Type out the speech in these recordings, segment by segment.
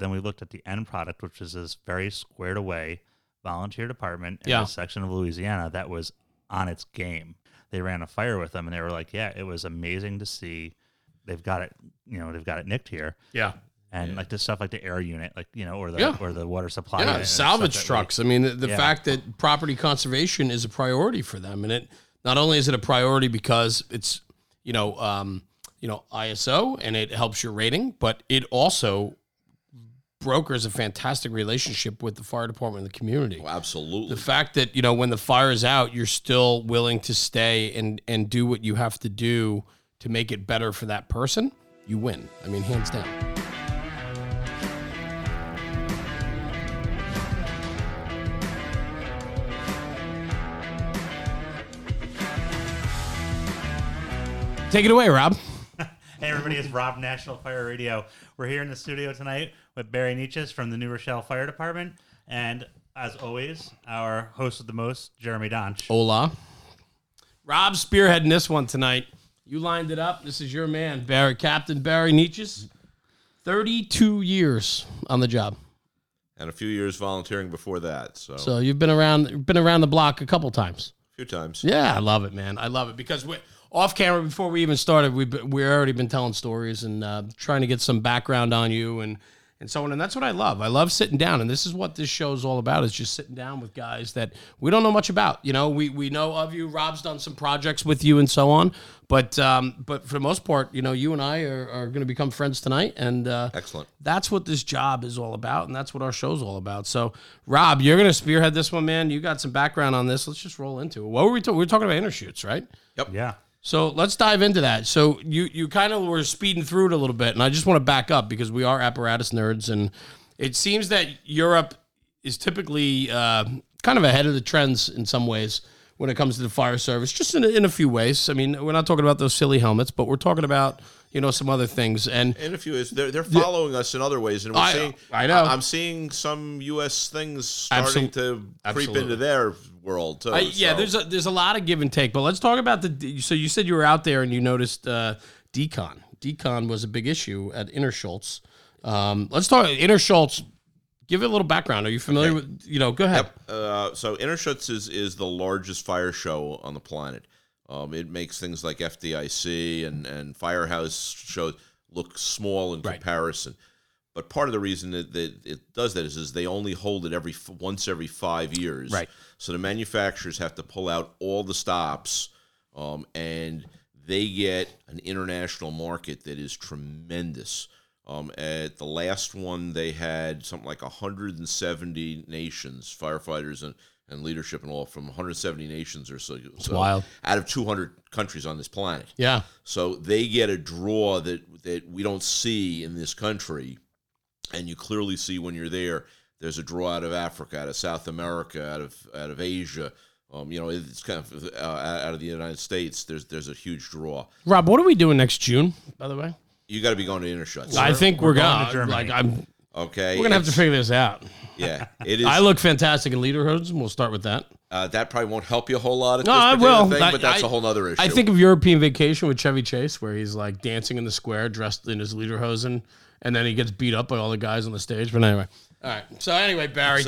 then we looked at the end product, which is this very squared away volunteer department in Yeah. a section of Louisiana that was on its game. They ran a fire with them, and they were like, "Yeah, it was amazing to see. They've got it, you know, they've got it nicked here." Yeah. And like the stuff like the air unit, like you know, or the Yeah. or the water supply. Yeah, salvage stuff that we- trucks. I mean, the, the Yeah. fact that property conservation is a priority for them, and it not only is it a priority because it's you know um, you know ISO and it helps your rating, but it also brokers a fantastic relationship with the fire department and the community. Oh, absolutely. The fact that you know when the fire is out, you're still willing to stay and and do what you have to do to make it better for that person, you win. I mean, hands down. Take it away, Rob. Hey everybody, it's Rob National Fire Radio. We're here in the studio tonight with Barry Nietzsche from the New Rochelle Fire Department, and as always, our host of the most, Jeremy Donch. Hola. Rob spearheading this one tonight. You lined it up. This is your man, Barry, Captain Barry Nietzsche's. 32 years on the job. and a few years volunteering before that. So, So you've been around been around the block a couple times. a few times. Yeah, I love it, man. I love it because we off camera before we even started, we we already been telling stories and uh, trying to get some background on you and and so on. And that's what I love. I love sitting down, and this is what this show is all about: is just sitting down with guys that we don't know much about. You know, we we know of you. Rob's done some projects with you and so on, but um, but for the most part, you know, you and I are, are going to become friends tonight, and uh, Excellent. that's what this job is all about, and that's what our show's all about. So, Rob, you're gonna spearhead this one, man. You got some background on this. Let's just roll into it. What were we talking? We were talking about Interschutz, right? Yep. Yeah. So let's dive into that. So you you kind of were speeding through it a little bit, and I just want to back up because we are apparatus nerds, and it seems that Europe is typically uh, kind of ahead of the trends in some ways when it comes to the fire service, just in a, in a few ways. I mean, we're not talking about those silly helmets, but we're talking about you know some other things, and In a few ways, they're, they're following us in other ways, and we're I- seeing. I know. I'm seeing some U.S. things starting Absol- to creep absolutely. into their world too. I, yeah, so- there's a there's a lot of give and take, but let's talk about the. So you said you were out there and you noticed uh, decon. Decon was a big issue at Interschutz. Um, let's talk Interschutz. Give it a little background. Are you familiar with? You know, go ahead. Uh, so Interschutz is is the largest fire show on the planet. Um, it makes things like FDIC and and Firehouse shows look small in Right. comparison. But part of the reason that, that it does that is, is they only hold it every once every five years. Right. So the manufacturers have to pull out all the stops, um, and they get an international market that is tremendous. Um, at the last one, they had something like 170 nations, firefighters and, and leadership and all from 170 nations or so. so wild. Out of 200 countries on this planet. Yeah, So they get a draw that that we don't see in this country, and you clearly see when you're there. There's a draw out of Africa, out of South America, out of out of Asia. Um, you know, it's kind of uh, out of the United States. There's there's a huge draw. Rob. What are we doing next June? By the way, You got to be going to Interschutz. I think we're, we're going going. to Germany. Like I'm. Okay, We're gonna have to figure this out. Yeah, it is. I look fantastic in leaderhoods, and we'll start with that. uh, that probably won't help you a whole lot at No, this I will. thing, I- but that's I- a whole other issue. I think of European Vacation with Chevy Chase, where he's like dancing in the square, dressed in his lederhosen, and then he gets beat up by all the guys on the stage. But anyway, all right. So anyway, Barry,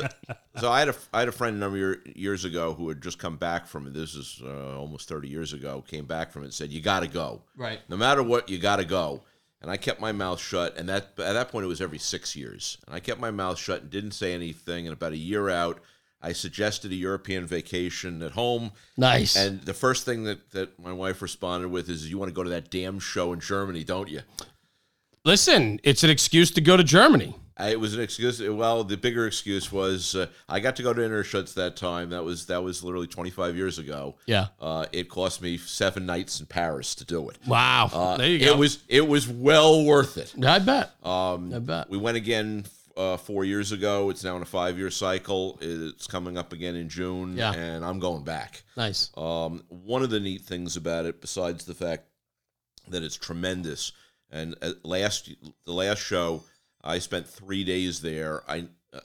So I had a I had a friend a number of years ago who had just come back from it. This is uh, almost thirty years ago. Came back from it and said, "You got to go. right? No matter what, you got to go." And I kept my mouth shut. And that at that point, it was every six years. And I kept my mouth shut and didn't say anything. And about a year out, I suggested a European vacation at home. Nice. And the first thing that, that my wife responded with is, "You want to go to that damn show in Germany, don't you?" Listen, it's an excuse to go to Germany. It was an excuse. Well, the bigger excuse was uh, I got to go to Interschutz that time. That was that was literally 25 years ago. Yeah. Uh, it cost me seven nights in Paris to do it. Wow. Uh, there you go. It was it was well worth it. I bet. Um, I bet. we went again uh, four years ago. It's now in a five year cycle. It's coming up again in June, Yeah. and I'm going back. Nice. Um, one of the neat things about it, besides the fact that it's tremendous, and last the last show, I spent three days there. I uh,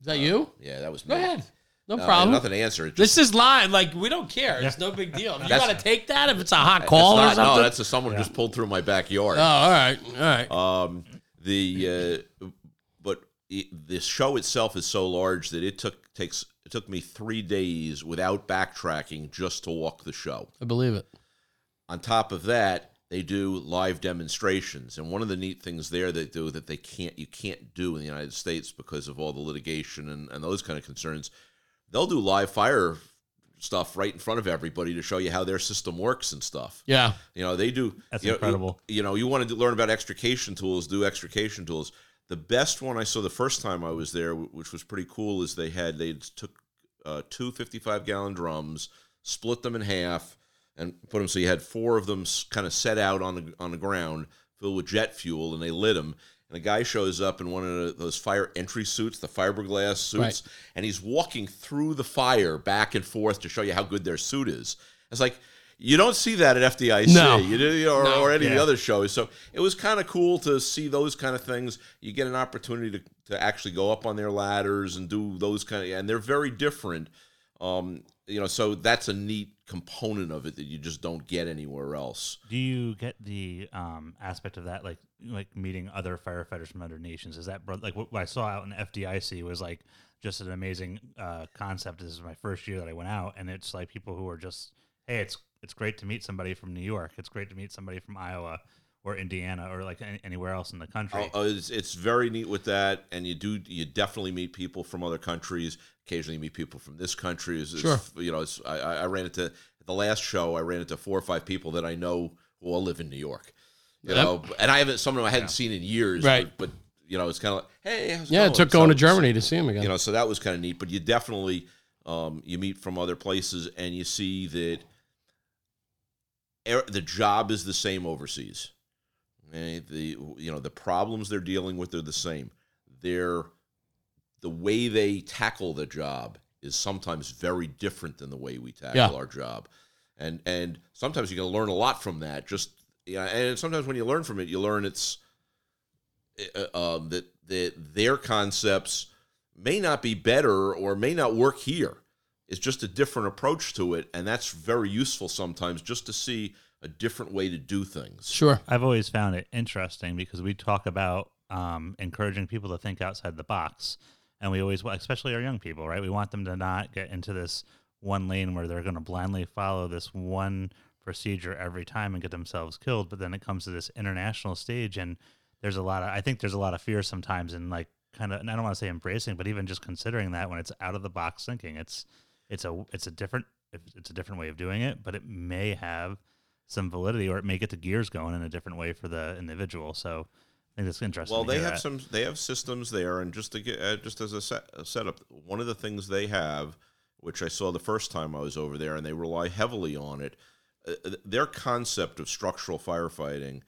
Is that you? yeah, that was Go me. ahead. No Uh, problem. nothing to answer. It just, This is live. Like we don't care. It's no big deal. You got to take that if it's a hot that's call or something. no, that's a, someone just pulled through my backyard. oh, all right, all right. Um, the uh, it, the show itself is so large that it took takes it took me three days without backtracking just to walk the show. I believe it. On top of that, they do live demonstrations, and one of the neat things there they do that they can't you can't do in the United States because of all the litigation and, and those kind of concerns. They'll do live fire stuff right in front of everybody to show you how their system works and stuff. Yeah. You know, they do. That's you know, incredible. You, know, you want to learn about extrication tools, do extrication tools. The best one I saw the first time I was there, which was pretty cool, is they had they took uh, two 55 gallon drums, split them in half, and put them so you had four of them kind of set out on the on the ground, filled with jet fuel, and they lit them. And a guy shows up in one of those fire entry suits, the fiberglass suits, Right. and he's walking through the fire back and forth to show you how good their suit is. It's like you don't see that at FDIC, No. you do, or, No. or any of the other shows. So it was kind of cool to see those kind of things. You get an opportunity to, to actually go up on their ladders and do those kind of, and they're very different. Um, you know, so that's a neat component of it that you just don't get anywhere else. Do you get the um, aspect of that, like like meeting other firefighters from other nations? Is that like what I saw out in FDIC was like just an amazing uh, concept. This is my first year that I went out, and it's like people who are just, hey, it's it's great to meet somebody from New York. It's great to meet somebody from Iowa or Indiana or like any, anywhere else in the country. Oh, oh, it's, it's very neat with that, and you do you definitely meet people from other countries. Occasionally, you meet people from this country. It's, Sure. it's, you know, it's, I, I I ran into at the last show. I ran into four or five people that I know who all live in New York. You Yep. know, and I haven't some of them I hadn't seen in years. Right. But, but, you know, it's kind of like, hey, how's it Yeah, it going? took going to So- Germany to see him again. you know so that was kind of neat but you definitely um, you meet from other places and you see that er- the job is the same overseas the you know the problems they're dealing with are the same they're the way they tackle the job is sometimes very different than the way we tackle Yeah. our job and and sometimes you can learn a lot from that just yeah and sometimes when you learn from it you learn it's uh, um, that that their concepts may not be better or may not work here. It's just a different approach to it, and that's very useful sometimes just to see a different way to do things. Sure. I've always found it interesting because we talk about um, encouraging people to think outside the box, and we always, especially our young people, right? We want them to not get into this one lane where they're going to blindly follow this one procedure every time and get themselves killed. But then it comes to this international stage, and there's a lot of, I think there's a lot of fear sometimes in like kind of, and I don't want to say embracing, but even just considering that when it's out of the box thinking, it's it's a it's a different it's a different way of doing it, but it may have some validity or it may get the gears going in a different way for the individual. So I think that's interesting. Well, they have that. some. They have systems there, and just to get uh, just as a, set, a setup, one of the things they have, which I saw the first time I was over there, and they rely heavily on it. Uh, their concept of structural firefighting,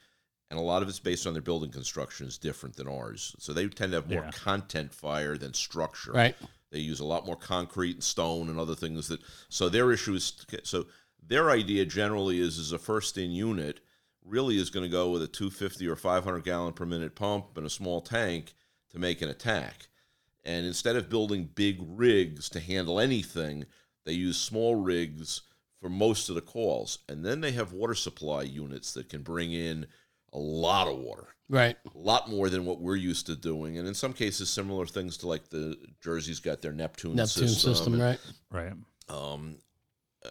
and a lot of it's based on their building construction, is different than ours. So they tend to have more Yeah. content fire than structure. Right. They use a lot more concrete and stone and other things that. So their issue is so their idea generally is is a first in unit really is going to go with a 250 or 500 gallon per minute pump and a small tank to make an attack. And instead of building big rigs to handle anything, they use small rigs for most of the calls. And then they have water supply units that can bring in a lot of water Right. a lot more than what we're used to doing, and in some cases, similar things to like the Jersey's got their Neptune, Neptune system, and, right? right. Um,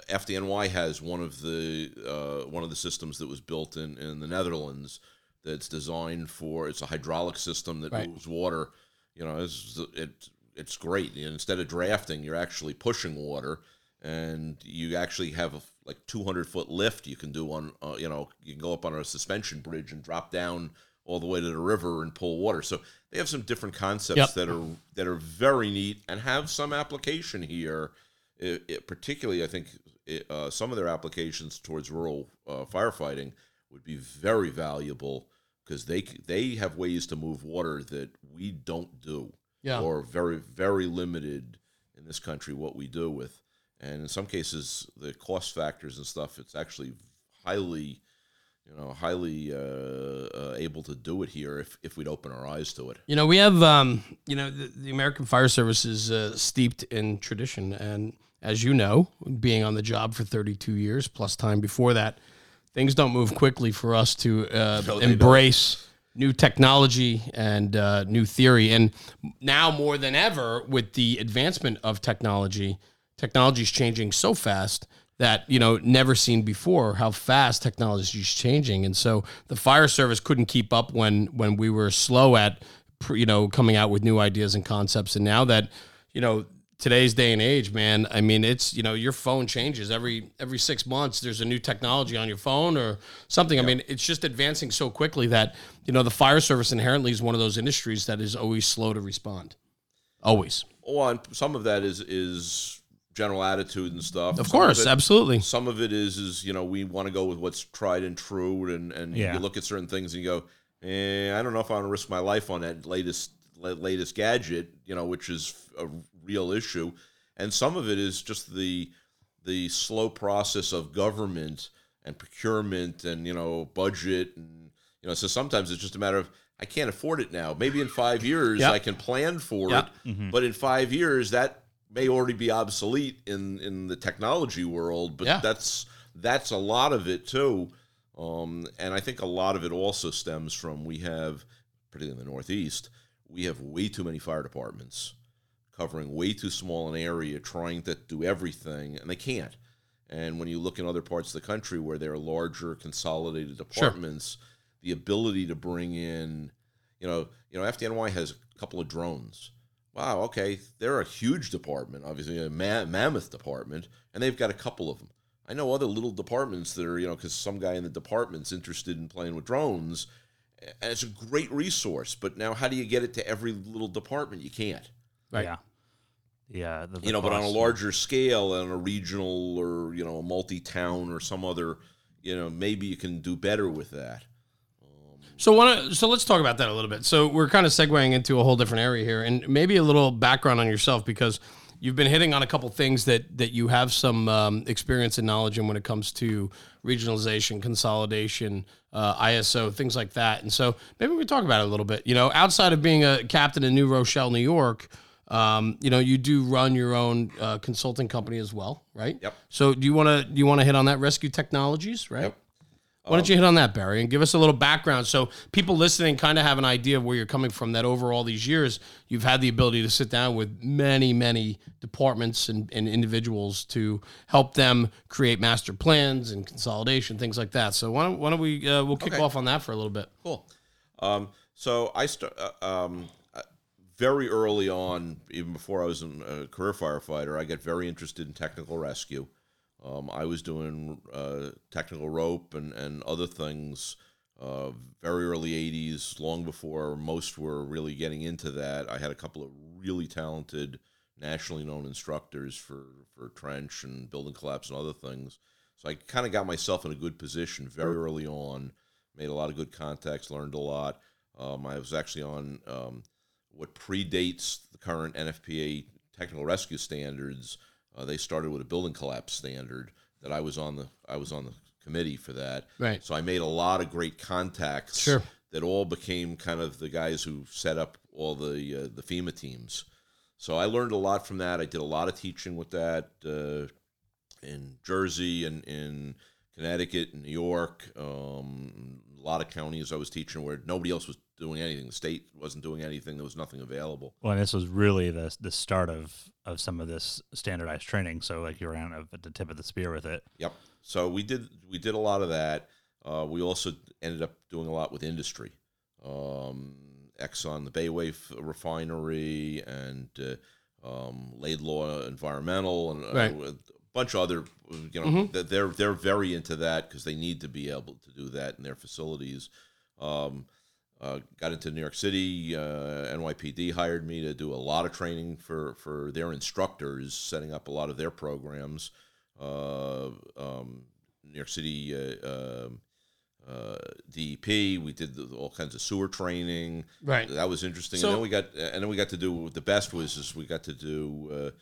FDNY has one of the uh, one of the systems that was built in in the Netherlands that's designed for it's a hydraulic system that Right. moves water. You know, it's it, it's great. And instead of drafting, you're actually pushing water, and you actually have a like 200 foot lift you can do on uh, you know you can go up on a suspension bridge and drop down all the way to the river and pull water. So they have some different concepts Yep. that are that are very neat and have some application here. It, it- particularly, I think it, uh, some of their applications towards rural uh, firefighting would be very valuable because they they have ways to move water that we don't do Yeah. or very very limited in this country what we do with and in some cases the cost factors and stuff it's actually highly you know highly uh, uh, able to do it here if, if we'd open our eyes to it You know, we have, um, you know, the, the American Fire Service is uh, steeped in tradition. And as you know, being on the job for 32 years plus time before that, things don't move quickly for us to uh, No, they don't. embrace new technology and uh, new theory. And now more than ever, with the advancement of technology, technology is changing so fast that you know never seen before how fast technology is changing and so the fire service couldn't keep up when when we were slow at you know coming out with new ideas and concepts and now that you know today's day and age man i mean it's you know your phone changes every every 6 months there's a new technology on your phone or something i mean it's just advancing so quickly that you know the fire service inherently is one of those industries that is always slow to respond always well and some of that is is general attitude and stuff. Of some course, of it, absolutely. Some of it is is you know we want to go with what's tried and true, and and yeah. you look at certain things and you go, eh, I don't know if I want to risk my life on that latest latest gadget, you know, which is a real issue, and some of it is just the the slow process of government and procurement and you know budget and you know so sometimes it's just a matter of I can't afford it now. Maybe in five years yep. I can plan for yep. it, mm-hmm. but in five years that may already be obsolete in in the technology world, but yeah. that's that's a lot of it too. Um, and I think a lot of it also stems from we have, particularly in the Northeast, we have way too many fire departments covering way too small an area, trying to do everything, and they can't. And when you look in other parts of the country where there are larger consolidated departments, sure. the ability to bring in, you know, you know, FDNY has a couple of drones wow, okay, they're a huge department, obviously a ma- mammoth department, and they've got a couple of them. I know other little departments that are, you know, because some guy in the department's interested in playing with drones, and it's a great resource. But now, how do you get it to every little department? You can't. Right. Yeah. Yeah. The, the you know, but on a larger scale, on a regional or you know, a multi-town or some other, you know, maybe you can do better with that. So one, so let's talk about that a little bit. So we're kind of segueing into a whole different area here, and maybe a little background on yourself because you've been hitting on a couple things that that you have some um, experience and knowledge in when it comes to regionalization, consolidation, uh, ISO, things like that. And so maybe we talk about it a little bit. You know, outside of being a captain in New Rochelle, New York. Um, you know, you do run your own uh, consulting company as well, right? Yep. So, do you want to do you want to hit on that Rescue Technologies, right? Yep. Why don't you hit on that, Barry, and give us a little background so people listening kind of have an idea of where you're coming from? That over all these years, you've had the ability to sit down with many, many departments and, and individuals to help them create master plans and consolidation, things like that. So why don't, why don't we uh, we'll kick okay. off on that for a little bit? Cool. Um, so I start uh, um, very early on, even before I was a career firefighter. I got very interested in technical rescue. Um, I was doing uh, technical rope and, and other things uh, very early 80s, long before most were really getting into that. I had a couple of really talented, nationally known instructors for, for trench and building collapse and other things. So I kind of got myself in a good position very early on, made a lot of good contacts, learned a lot. Um, I was actually on um, what predates the current NFPA technical rescue standards – uh, they started with a building collapse standard that I was on the I was on the committee for that. Right. So I made a lot of great contacts. Sure. That all became kind of the guys who set up all the uh, the FEMA teams. So I learned a lot from that. I did a lot of teaching with that uh, in Jersey and in Connecticut and New York. Um, a lot of counties I was teaching where nobody else was doing anything. The state wasn't doing anything. There was nothing available. Well, and this was really the the start of of some of this standardized training. So like you were on at the tip of the spear with it. Yep. So we did we did a lot of that. Uh, we also ended up doing a lot with industry. Um, Exxon, the Bayway refinery, and uh, um, Laidlaw Environmental, and uh, right. a bunch of other. You know, mm-hmm. they're they're very into that because they need to be able to do that in their facilities. Um, uh, got into New York City. Uh, NYPD hired me to do a lot of training for, for their instructors, setting up a lot of their programs. Uh, um, New York City uh, um, uh, DEP, we did the, all kinds of sewer training. Right, that was interesting. So, and then we got, and then we got to do the best was is we got to do.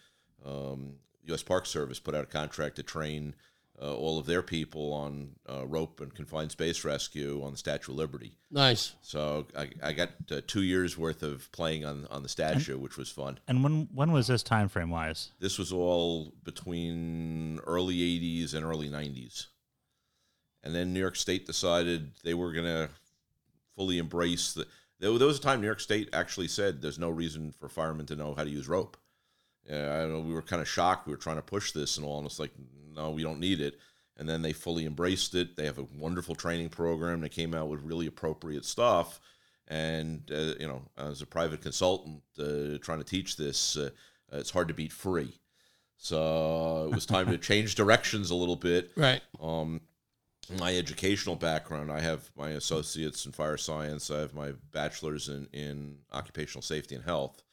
Uh, um, U.S. Park Service put out a contract to train uh, all of their people on uh, rope and confined space rescue on the Statue of Liberty. Nice. So I, I got uh, two years worth of playing on, on the statue, and, which was fun. And when when was this time frame wise? This was all between early '80s and early '90s. And then New York State decided they were going to fully embrace the. There, there was a time New York State actually said there's no reason for firemen to know how to use rope. Yeah, I know. We were kind of shocked. We were trying to push this and all, and it's like, no, we don't need it. And then they fully embraced it. They have a wonderful training program. They came out with really appropriate stuff. And uh, you know, as a private consultant uh, trying to teach this, uh, it's hard to beat free. So it was time to change directions a little bit. Right. Um, my educational background, I have my associates in fire science. I have my bachelor's in, in occupational safety and health.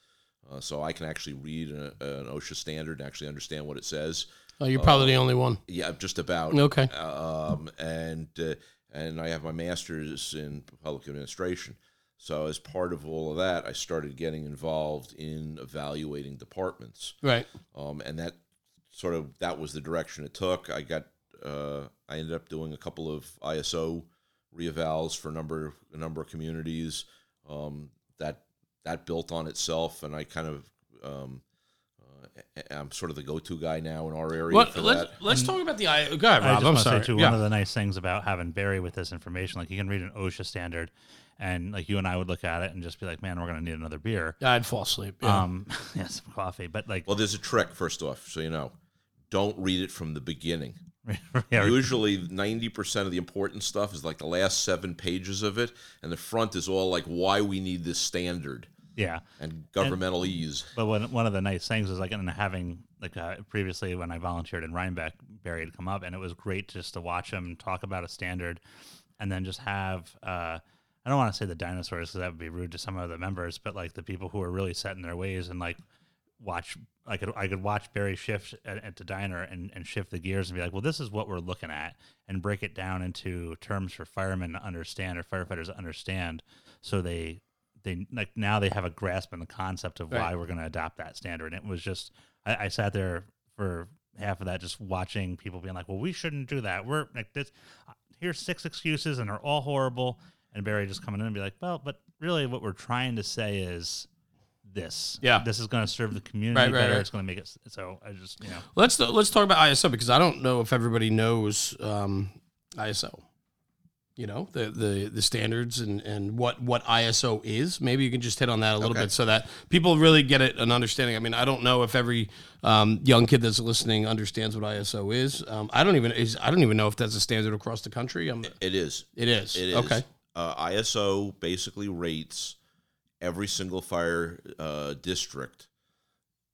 Uh, so I can actually read a, an OSHA standard and actually understand what it says. Oh, you're probably the only one. Yeah, just about. Okay. Um, and uh, and I have my master's in public administration. So as part of all of that, I started getting involved in evaluating departments Right. um, and that sort of that was the direction it took. I got uh, I ended up doing a couple of ISO reevals for a number a number of communities. Um, that that built on itself, and I kind of um, I'm sort of the go-to guy now in our area What? for Let's that. let's talk about the I. Go ahead, I just I'm want to sorry. say too, yeah. one of the nice things about having Barry with this information, like you can read an OSHA standard, and like you and I would look at it and just be like, "Man, we're gonna need another beer." I'd fall asleep. Yeah. Um, yeah, some coffee, but like, Well, there's a trick. First off, so you know, don't read it from the beginning. yeah, Usually, ninety percent of the important stuff is like the last seven pages of it, and the front is all like why we need this standard yeah. and governmental ease. But one one of the nice things is like in having like uh, previously when I volunteered in Rhinebeck, Barry had come up, and it was great just to watch him talk about a standard, and then just have uh, I don't want to say the dinosaurs because that would be rude to some of the members, but like the people who are really set in their ways and like watch I could I could watch Barry shift at, at the diner and, and shift the gears and be like, well, this is what we're looking at, and break it down into terms for firemen to understand or firefighters to understand, so they they like now they have a grasp on the concept of why we're going to adopt that standard. And it was just I, I sat there for half of that just watching people being like, well, we shouldn't do that. We're like this. Here's six excuses and they're all horrible. And Barry just coming in and be like, well, but really what we're trying to say is this. Yeah. This is going to serve the community Right, right, better. right. It's going to make it. So I just, you know, Let's let's talk about ISO because I don't know if everybody knows um, ISO. You know the the the standards and and what what ISO is. Maybe you can just hit on that a little Okay. bit so that people really get it an understanding. I mean, I don't know if every um, young kid that's listening understands what ISO is. Um, I don't even is I don't even know if that's a standard across the country. Um, It is. it is. It is. Okay. Uh, ISO basically rates every single fire uh, district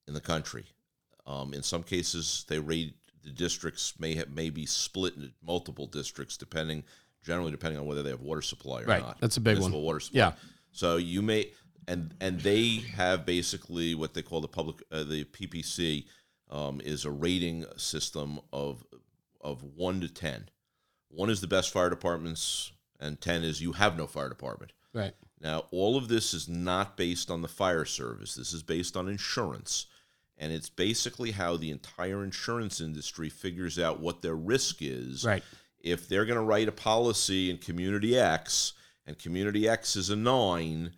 in the country. Um, in some cases, they rate the districts may have may be split into multiple districts, depending generally depending on whether they have water supply or Right. not. That's a big one. Water supply. Yeah. So you may and and they have basically what they call the public uh, the PPC um, is a rating system of of one to ten. One is the best fire departments, and ten is you have no fire department. Right. Now, all of this is not based on the fire service. This is based on insurance. And it's basically how the entire insurance industry figures out what their risk is. Right. If they're going to write a policy in Community X and Community X is a nine,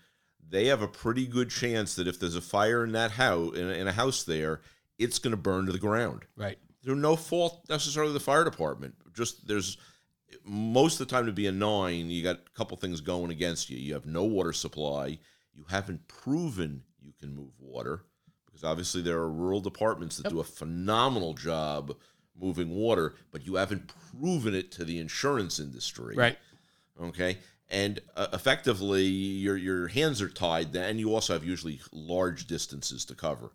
they have a pretty good chance that if there's a fire in that house, in a, in a house there, it's going to burn to the ground Right. there's no fault necessarily of the fire department. Just there's most of the time to be a nine, you got a couple things going against you. You have no water supply. You haven't proven you can move water because obviously there are rural departments that do a phenomenal job moving water, but you haven't proven it to the insurance industry. Right. Okay. And uh, effectively, your your hands are tied, and you also have usually large distances to cover.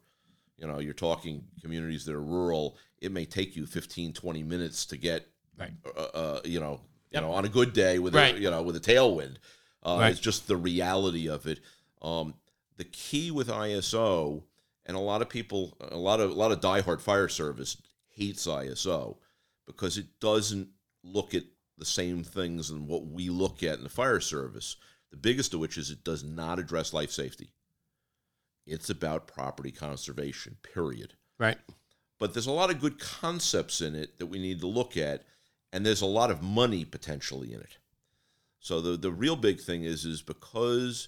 You know, you're talking communities that are rural. It may take you 15, 20 minutes to get, Right. uh, uh, you know, Yep. you know, on a good day with Right. a, you know with a tailwind. Uh, Right. It's just the reality of it. Um, the key with ISO, and a lot of people, a lot of a lot of diehard fire service hates ISO because it doesn't look at the same things and what we look at in the fire service. The biggest of which is it does not address life safety. It's about property conservation, period. Right. But there's a lot of good concepts in it that we need to look at, and there's a lot of money potentially in it. So the the real big thing is is because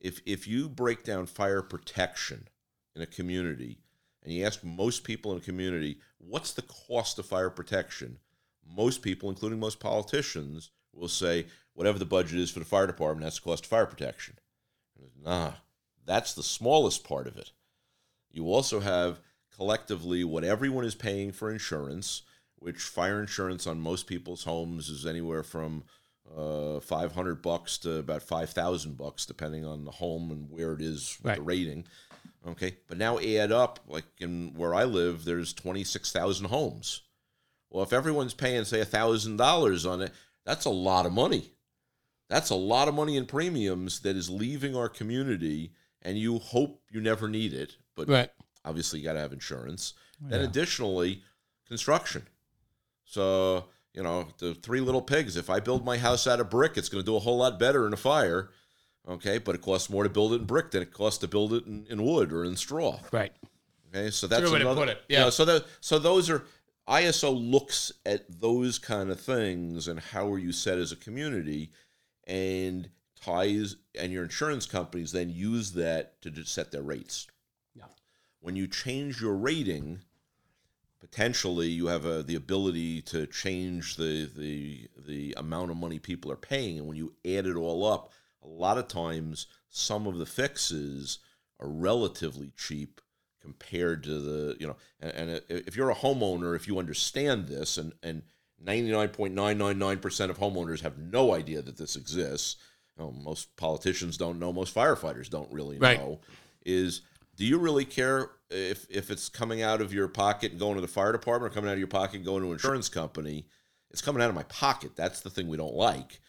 if if you break down fire protection in a community and you ask most people in a community what's the cost of fire protection, most people, including most politicians, will say, whatever the budget is for the fire department, that's the cost of fire protection. Nah, that's the smallest part of it. You also have collectively what everyone is paying for insurance, which fire insurance on most people's homes is anywhere from uh, 500 bucks to about 5,000 bucks, depending on the home and where it is with Right. the rating. Okay, but now add up, like in where I live, there's 26,000 homes. Well, if everyone's paying, say, $1,000 on it, that's a lot of money. That's a lot of money in premiums that is leaving our community, and you hope you never need it. But Right. obviously, you got to have insurance. Then, Yeah. additionally, construction. So, you know, the three little pigs, if I build my house out of brick, it's going to do a whole lot better in a fire. Okay, but it costs more to build it in brick than it costs to build it in, in wood or in straw. Right. Okay, so that's good way to put it, you know, yeah. so that so those are ISO looks at those kind of things and how are you set as a community, and ties and your insurance companies then use that to just set their rates. Yeah. When you change your rating, potentially you have a, the ability to change the the the amount of money people are paying, and when you add it all up, a lot of times some of the fixes are relatively cheap compared to the you know and, and if you're a homeowner if you understand this and and 99.999% of homeowners have no idea that this exists you know, most politicians don't know most firefighters don't really Right. know is do you really care if if it's coming out of your pocket and going to the fire department or coming out of your pocket and going to an insurance company? It's coming out of my pocket. That's the thing we don't like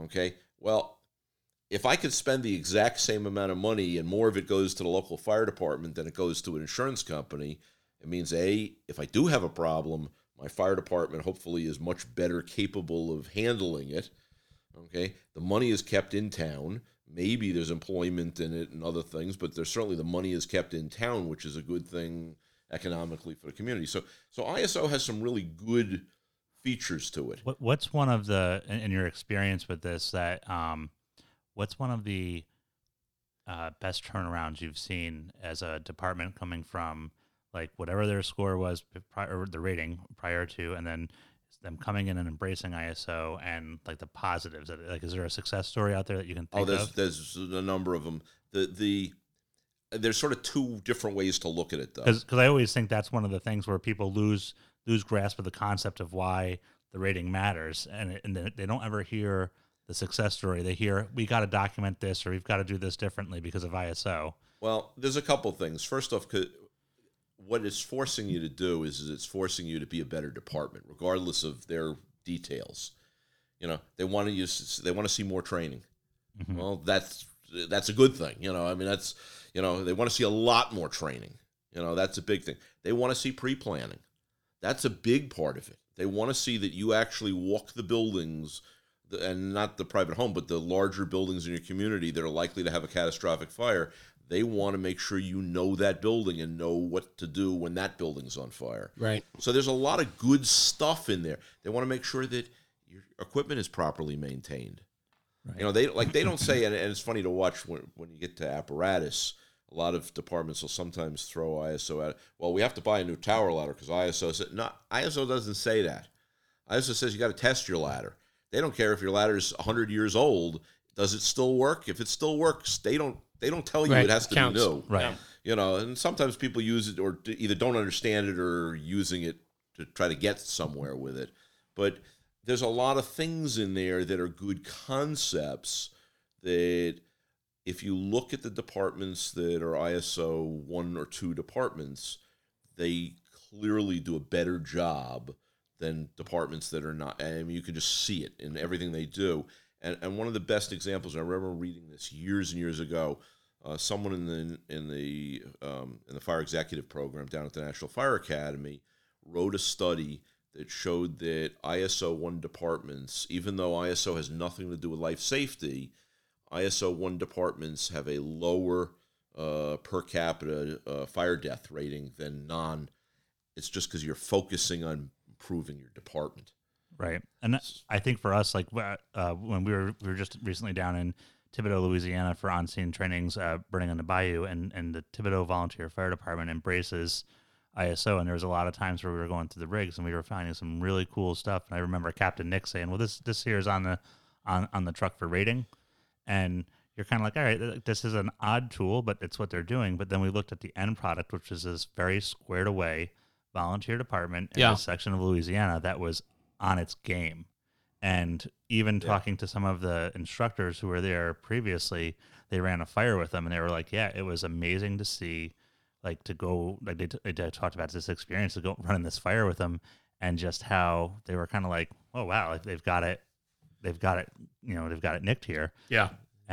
okay? Well if I could spend the exact same amount of money and more of it goes to the local fire department than it goes to an insurance company, it means A, if I do have a problem, my fire department hopefully is much better capable of handling it. Okay. The money is kept in town. Maybe there's employment in it and other things, but there's certainly the money is kept in town, which is a good thing economically for the community. So so ISO has some really good features to it. What, what's one of the in, your experience with this that um, what's one of the uh, best turnarounds you've seen as a department coming from like whatever their score was prior or the rating prior to, and then them coming in and embracing ISO and like the positives. it? Like, is there a success story out there that you can Oh, there's of? there's a number of them. The the there's sort of two different ways to look at it though. Because I always think that's one of the things where people lose lose grasp of the concept of why the rating matters, and and they don't ever hear the success story. They hear we got to document this or we've got to do this differently because of ISO. Well, there's a couple things. First off, what it's forcing you to do is, is it's forcing you to be a better department, regardless of their details. You know, they want to use they want to see more training. Mhm. Well, that's that's a good thing. You know, I mean, that's you know, they want to see a lot more training. You know, that's a big thing. They want to see pre-planning. That's a big part of it. They want to see that you actually walk the buildings, and not the private home, but the larger buildings in your community that are likely to have a catastrophic fire. They want to make sure you know that building and know what to do when that building's on fire. Right. So there's a lot of good stuff in there. They want to make sure that your equipment is properly maintained. You know, they like they don't say, and, and it's funny to watch when when you get to apparatus. A lot of departments will sometimes throw ISO at. Well, we have to buy a new tower ladder because ISO said no. ISO doesn't say that. ISO says you got to test your ladder. They don't care if your ladder's 100 years old. Does it still work? If it still works, they don't they don't tell you Right. it has to Counts. be new Right. you know and sometimes people use it or either don't understand it or using it to try to get somewhere with it but there's a lot of things in there that are good concepts that if you look at the departments that are ISO 1 or 2 departments they clearly do a better job than departments that are not mean you can just see it in everything they do and, and one of the best examples I remember reading this years and years ago uh, someone in the in the um, in the fire executive program down at the National Fire Academy wrote a study that showed that ISO one departments, even though ISO has nothing to do with life safety, ISO one departments have a lower uh, per capita uh, fire death rating than non. It's just because you're focusing on improving your department. Right. And I think for us, like uh, when we were we were just recently down in Thibodaux, Louisiana for on scene trainings, uh, burning on the bayou, and and the Thibodaux Volunteer Fire Department embraces ISO, and there was a lot of times where we were going through the rigs and we were finding some really cool stuff. And I remember Captain Nick saying, "Well, this this here is on the on on the truck for rating, and you're kind of like, all right, this is an odd tool, but it's what they're doing. But then we looked at the end product, which is this very squared away volunteer department in Yeah. this section of Louisiana that was on its game. And even talking to some of the instructors who were there previously, they ran a fire with them, and they were like, "Yeah, it was amazing to see, like to go like they, t- they talked about this experience to go running this fire with them, and just how they were kind of like, oh wow, like they've got it, they've got it, you know, they've got it nicked here, Yeah.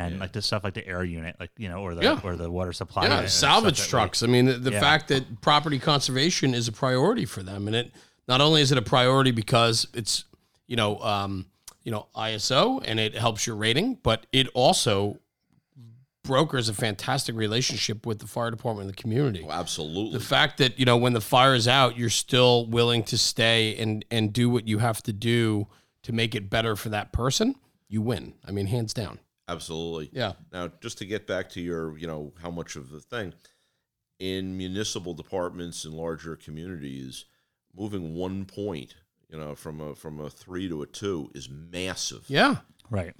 And like the stuff like the air unit, like you know, or the Yeah. or the water supply, Yeah, unit and salvage that we- trucks. I mean, the, the Yeah. fact that property conservation is a priority for them, and it not only is it a priority because it's you know um, you know ISO and it helps your rating, but it also brokers a fantastic relationship with the fire department and the community. Oh, absolutely. The fact that you know when the fire is out, you're still willing to stay and and do what you have to do to make it better for that person, you win. I mean, hands down. Absolutely. Yeah. Now, just to get back to your, you know, how much of the thing in municipal departments and larger communities, moving one point, you know, from a from a three to a two is massive. Yeah. right?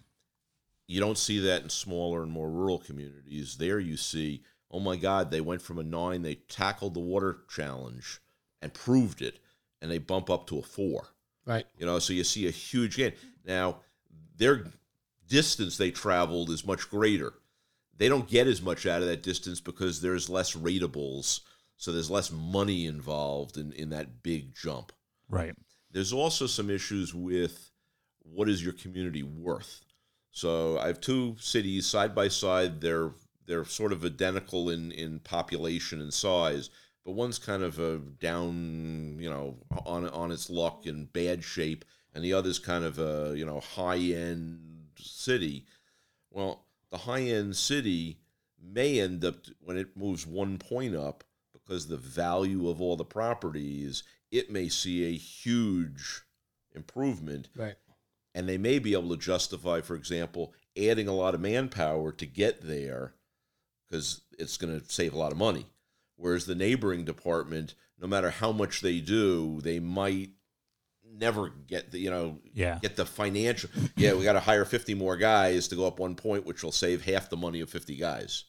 You don't see that in smaller and more rural communities. There, you see, oh my God, they went from a nine, they tackled the water challenge and proved it, and they bump up to a four. Right. You know, so you see a huge gain. Now, their distance they traveled is much greater. They don't get as much out of that distance because there's less ratables, so there's less money involved in, in that big jump. Right. There's also some issues with what is your community worth. So I have two cities side by side. They're they're sort of identical in in population and size, but one's kind of a down, you know, on on its luck and bad shape, and the other's kind of a you know high end city. Well, the high end city may end up when it moves one point up because the value of all the properties, it may see a huge improvement Right. and they may be able to justify, for example, adding a lot of manpower to get there because it's going to save a lot of money. Whereas the neighboring department, no matter how much they do, they might never get the you know Yeah. get the financial. Yeah, we got to hire fifty more guys to go up one point, which will save half the money of fifty guys.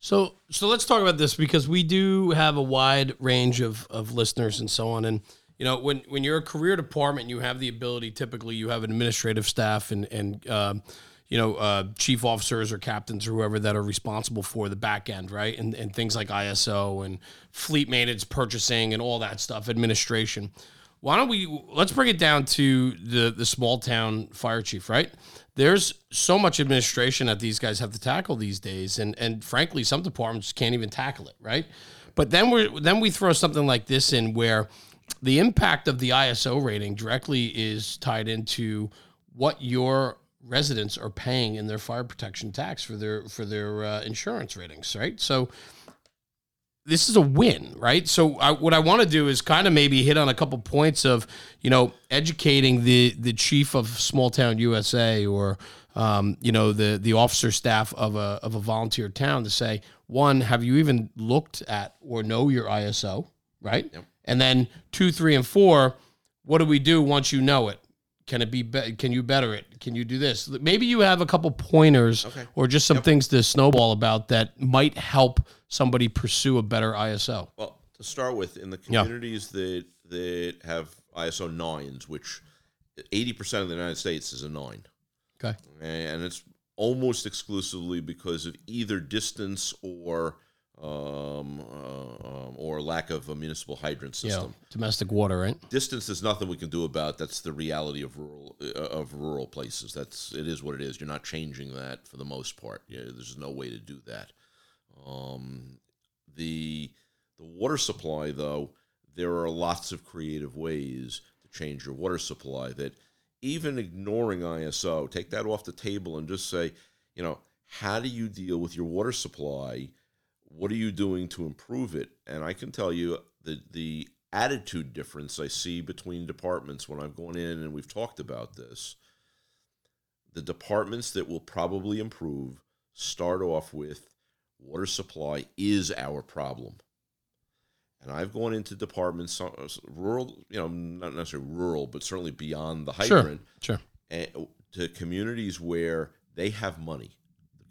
So so let's talk about this because we do have a wide range of, of listeners and so on. And you know, when when you're a career department, you have the ability. Typically, you have an administrative staff and and um, you know uh, chief officers or captains or whoever that are responsible for the back end, right? And and things like ISO and fleet maintenance, purchasing, and all that stuff, administration. Why don't we let's bring it down to the the small town fire chief, right? There's so much administration that these guys have to tackle these days, and and frankly, some departments can't even tackle it, right? But then we then we throw something like this in where the impact of the ISO rating directly is tied into what your residents are paying in their fire protection tax for their for their uh, insurance ratings, right? So this is a win, right? So I, what I want to do is kind of maybe hit on a couple points of, you know, educating the the chief of Small Town USA or, um, you know, the the officer staff of a of a volunteer town to say, one, have you even looked at or know your ISO, right? Yep. And then two, three, and four, what do we do once you know it? Can it be, be can you better it? Can you do this? Maybe you have a couple pointers Okay. or just some things to snowball about that might help somebody pursue a better ISO. Well, to start with, in the Yeah. communities that that have ISO nines, which eighty percent of the United States is a nine, Okay. and it's almost exclusively because of either distance or um, uh, um, or lack of a municipal hydrant system. Yeah. Domestic water, right? Distance, there's nothing we can do about. That's the reality of rural uh, of rural places. That's it is what it is. You're not changing that for the most part. Yeah, there's no way to do that. Um, the the water supply, though, there are lots of creative ways to change your water supply. That even ignoring ISO, take that off the table and just say, you know, how do you deal with your water supply? What are you doing to improve it? And I can tell you the the attitude difference I see between departments when I've gone in and we've talked about this. The departments that will probably improve start off with water supply is our problem. And I've gone into departments, uh, rural, you know, not necessarily rural, but certainly beyond the Sure. hydrant, Sure. and to communities where they have money.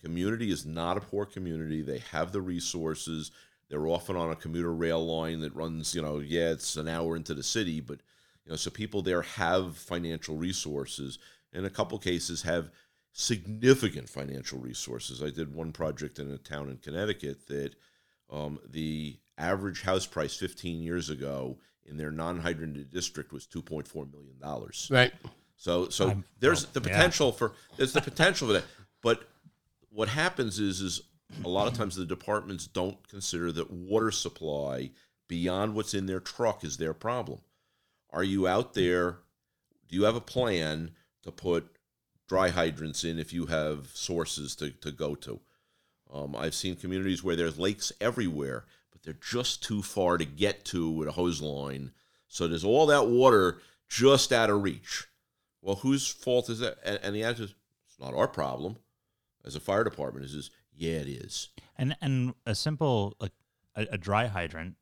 Community is not a poor community. They have the resources. They're often on a commuter rail line that runs, you know, yeah, it's an hour into the city, but you know, so people there have financial resources. In a couple cases, have significant financial resources. I did one project in a town in Connecticut that um, the average house price 15 years ago in their non-hydrated district was 2.4 million dollars. Right. So so I'm- there's oh, the yeah. potential for there's the potential for that. But what happens is is a lot of times the departments don't consider that water supply beyond what's in their truck is their problem. Are you out there? Do you have a plan to put dry hydrants in if you have sources to, to go to? Um, I've seen communities where there's lakes everywhere, but they're just too far to get to with a hose line. So there's all that water just out of reach. Well, whose fault is that? And, and the answer is, it's not our problem. As a fire department, is is yeah, it is. And and a simple like a, a dry hydrant.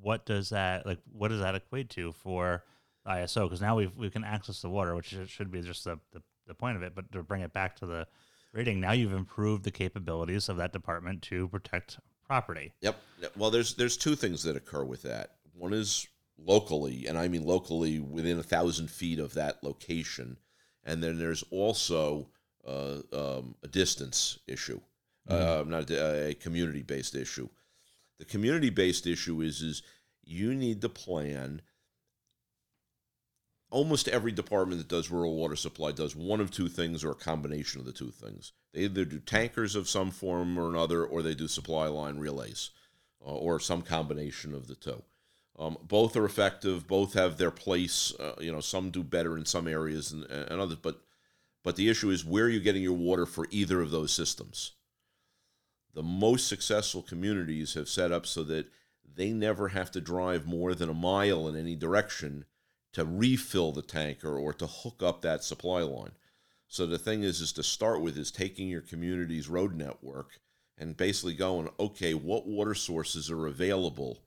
What does that like? What does that equate to for ISO? Because now we've we can access the water, which should- be just the, the the point of it. But to bring it back to the rating, now you've improved the capabilities of that department to protect property. Yep. Well, there's there's two things that occur with that. One is locally, and I mean locally within a thousand feet of that location, and then there's also um, a distance issue, uh, not a, a community-based issue. The community-based issue is is you need to plan. Almost every department that does rural water supply does one of two things or a combination of the two things. They either do tankers of some form or another, or they do supply line relays, uh, or some combination of the two. Um, both are effective. Both have their place. Uh, you know, some do better in some areas and, and others. But but the issue is where are you getting your water for either of those systems? The most successful communities have set up so that they never have to drive more than a mile in any direction to refill the tanker or to hook up that supply line. So the thing is, is to start with is taking your community's road network and basically going, okay, what water sources are available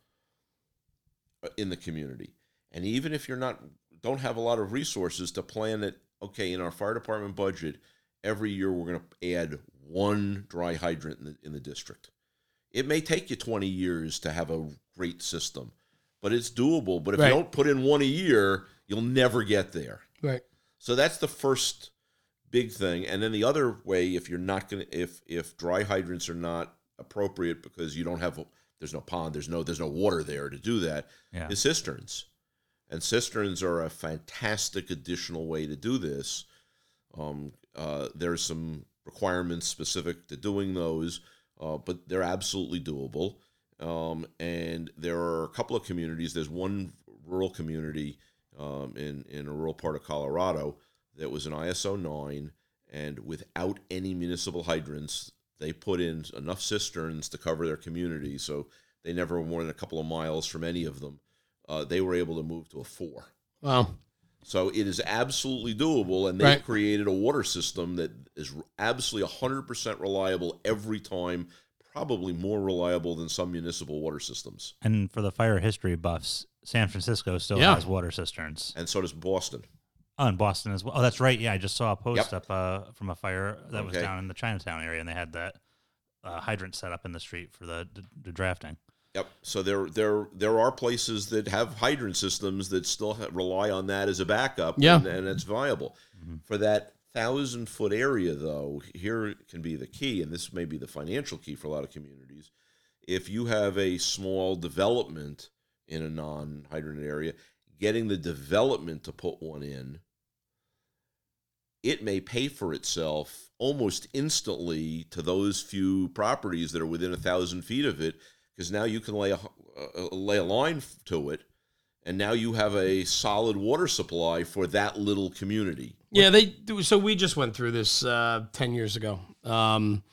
uh, in the community? And even if you're not don't have a lot of resources to plan it, okay, in our fire department budget, every year we're going to add one dry hydrant in the, in the district. It may take you 20 years to have a great system, but it's doable. But if Right. you don't put in one a year, you'll never get there. Right. So that's the first big thing. And then the other way, if you're not going to, if if dry hydrants are not appropriate because you don't have, a, there's no pond, there's no there's no water there to do that, Yeah. is cisterns. And cisterns are a fantastic additional way to do this. Um, uh, there's some requirements specific to doing those, uh, but they're absolutely doable. Um, and there are a couple of communities. There's one rural community um, in in a rural part of Colorado that was an ISO nine, and without any municipal hydrants, they put in enough cisterns to cover their community. So they never were more than a couple of miles from any of them. Uh, they were able to move to a four. Wow. So it is absolutely doable, and they've Right. created a water system that is absolutely 100% reliable every time, probably more reliable than some municipal water systems. And for the fire history buffs, San Francisco still Yeah. has water cisterns. And so does Boston. Oh, in Boston as well. Oh, that's right. Yeah, I just saw a post Yep. up uh, from a fire that was down in the Chinatown area, and they had that uh, hydrant set up in the street for the, the, the drafting. Yep. So there, there, there are places that have hydrant systems that still ha- rely on that as a backup. Yeah. And, and it's viable. Mm-hmm. For that thousand foot area, though, here can be the key, and this may be the financial key for a lot of communities. If you have a small development in a non hydrant area, getting the development to put one in, it may pay for itself almost instantly to those few properties that are within a thousand feet of it because now you can lay a uh, lay a line to it, and now you have a solid water supply for that little community. Yeah, they. So we just went through this uh, ten years ago, um,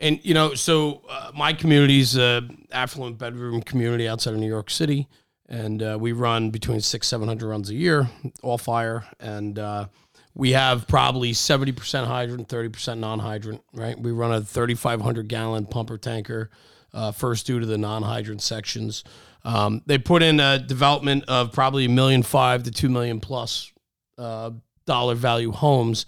and you know, so uh, my community's a affluent bedroom community outside of New York City, and uh, we run between six seven hundred runs a year, all fire, and uh, we have probably seventy percent hydrant, thirty percent non hydrant. Right, we run a thirty five hundred gallon pumper tanker, uh, first due to the non hydrant sections. Um, they put in a development of probably a million five to two million plus uh, dollar value homes.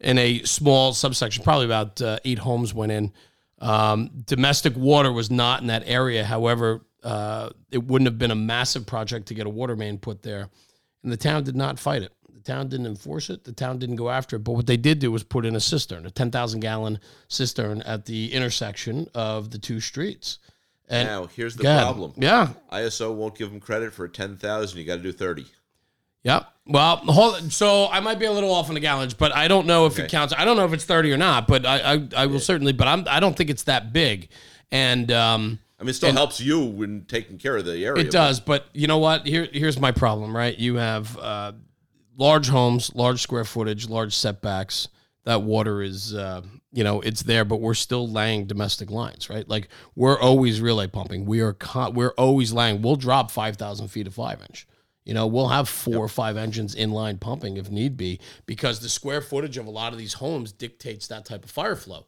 in a small subsection, probably about uh, eight homes went in. Um, domestic water was not in that area. However, uh, it wouldn't have been a massive project to get a water main put there. And the town did not fight it. The town didn't enforce it. The town didn't go after it. But what they did do was put in a cistern, a 10,000 gallon cistern at the intersection of the two streets. And now here's the problem. Yeah. ISO won't give them credit for ten thousand. You got to do thirty. Yep. Well, hold, so I might be a little off on the gallons, but I don't know if it counts. I don't know if it's 30 or not, but I, I, I will certainly, but I'm, I don't think it's that big. And, um, I mean, it still helps you when taking care of the area. It does, but you know what? Here, here's my problem. Right, you have uh, large homes, large square footage, large setbacks. That water is, uh, you know, it's there, but we're still laying domestic lines, right? Like we're always relay pumping. We are, we're always laying. We'll drop five thousand feet of five inch. You know, we'll have four or five engines inline pumping if need be, because the square footage of a lot of these homes dictates that type of fire flow.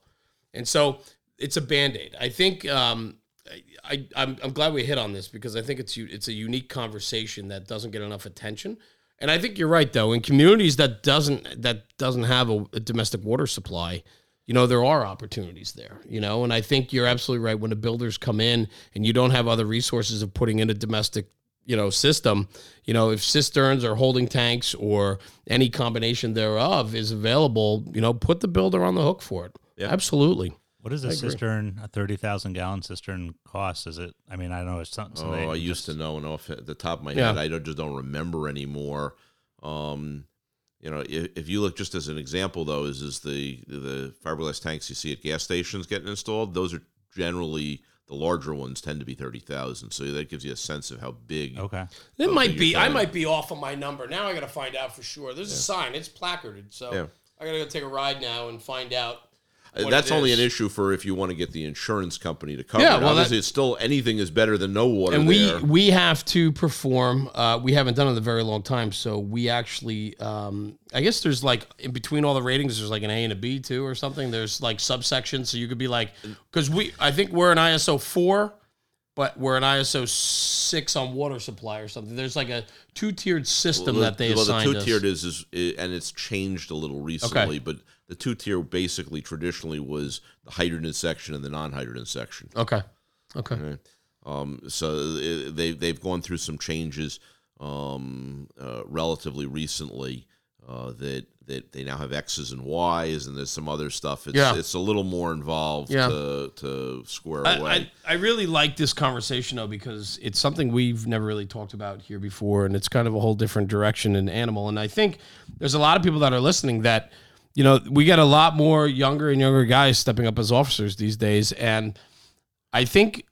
And so it's a band aid. I think um, I, I'm, I'm glad we hit on this because I think it's it's a unique conversation that doesn't get enough attention. And I think you're right though. In communities that doesn't that doesn't have a, a domestic water supply, you know there are opportunities there. You know, and I think you're absolutely right. When the builders come in and you don't have other resources of putting in a domestic you know system you know if cisterns or holding tanks or any combination thereof is available you know put the builder on the hook for it Yeah. absolutely What does a agree. cistern, a thirty thousand gallon cistern, cost? Is it? I mean, I know it's something. Oh, I used just- to know, and off at the top of my Yeah. head, I don't, just don't remember anymore. Um, you know, if, if you look just as an example, though, is is the the fiberglass tanks you see at gas stations getting installed? Those are generally the larger ones tend to be thirty thousand. So that gives you a sense of how big. Okay. It might be. I might be off on my number. Now I got to find out for sure. There's a sign. It's placarded. So Yeah. I got to go take a ride now and find out. That's only is. an issue for if you want to get the insurance company to cover Yeah, it. well, Obviously, that- it's still anything is better than no water And we there. we have to perform. Uh, we haven't done it in a very long time, so we actually. Um, I guess there's like in between all the ratings, there's like an A and a B too, or something. There's like subsections, so you could be like, because we. I think we're an ISO four, but we're an ISO six on water supply or something. There's like a two tiered system Well, that they well, assigned the two tiered is, is and it's changed a little recently, but the two tier basically traditionally was the hydrant section and the non hydrant section. Okay. Okay. Right. Um, so uh, they they've gone through some changes um, uh, relatively recently. Uh, that that they now have X's and Y's, and there's some other stuff. It's Yeah. it's a little more involved Yeah. to to square I, away. I, I really like this conversation though because it's something we've never really talked about here before, and it's kind of a whole different direction in animal. And I think there's a lot of people that are listening that, you know, we get a lot more younger and younger guys stepping up as officers these days, and I think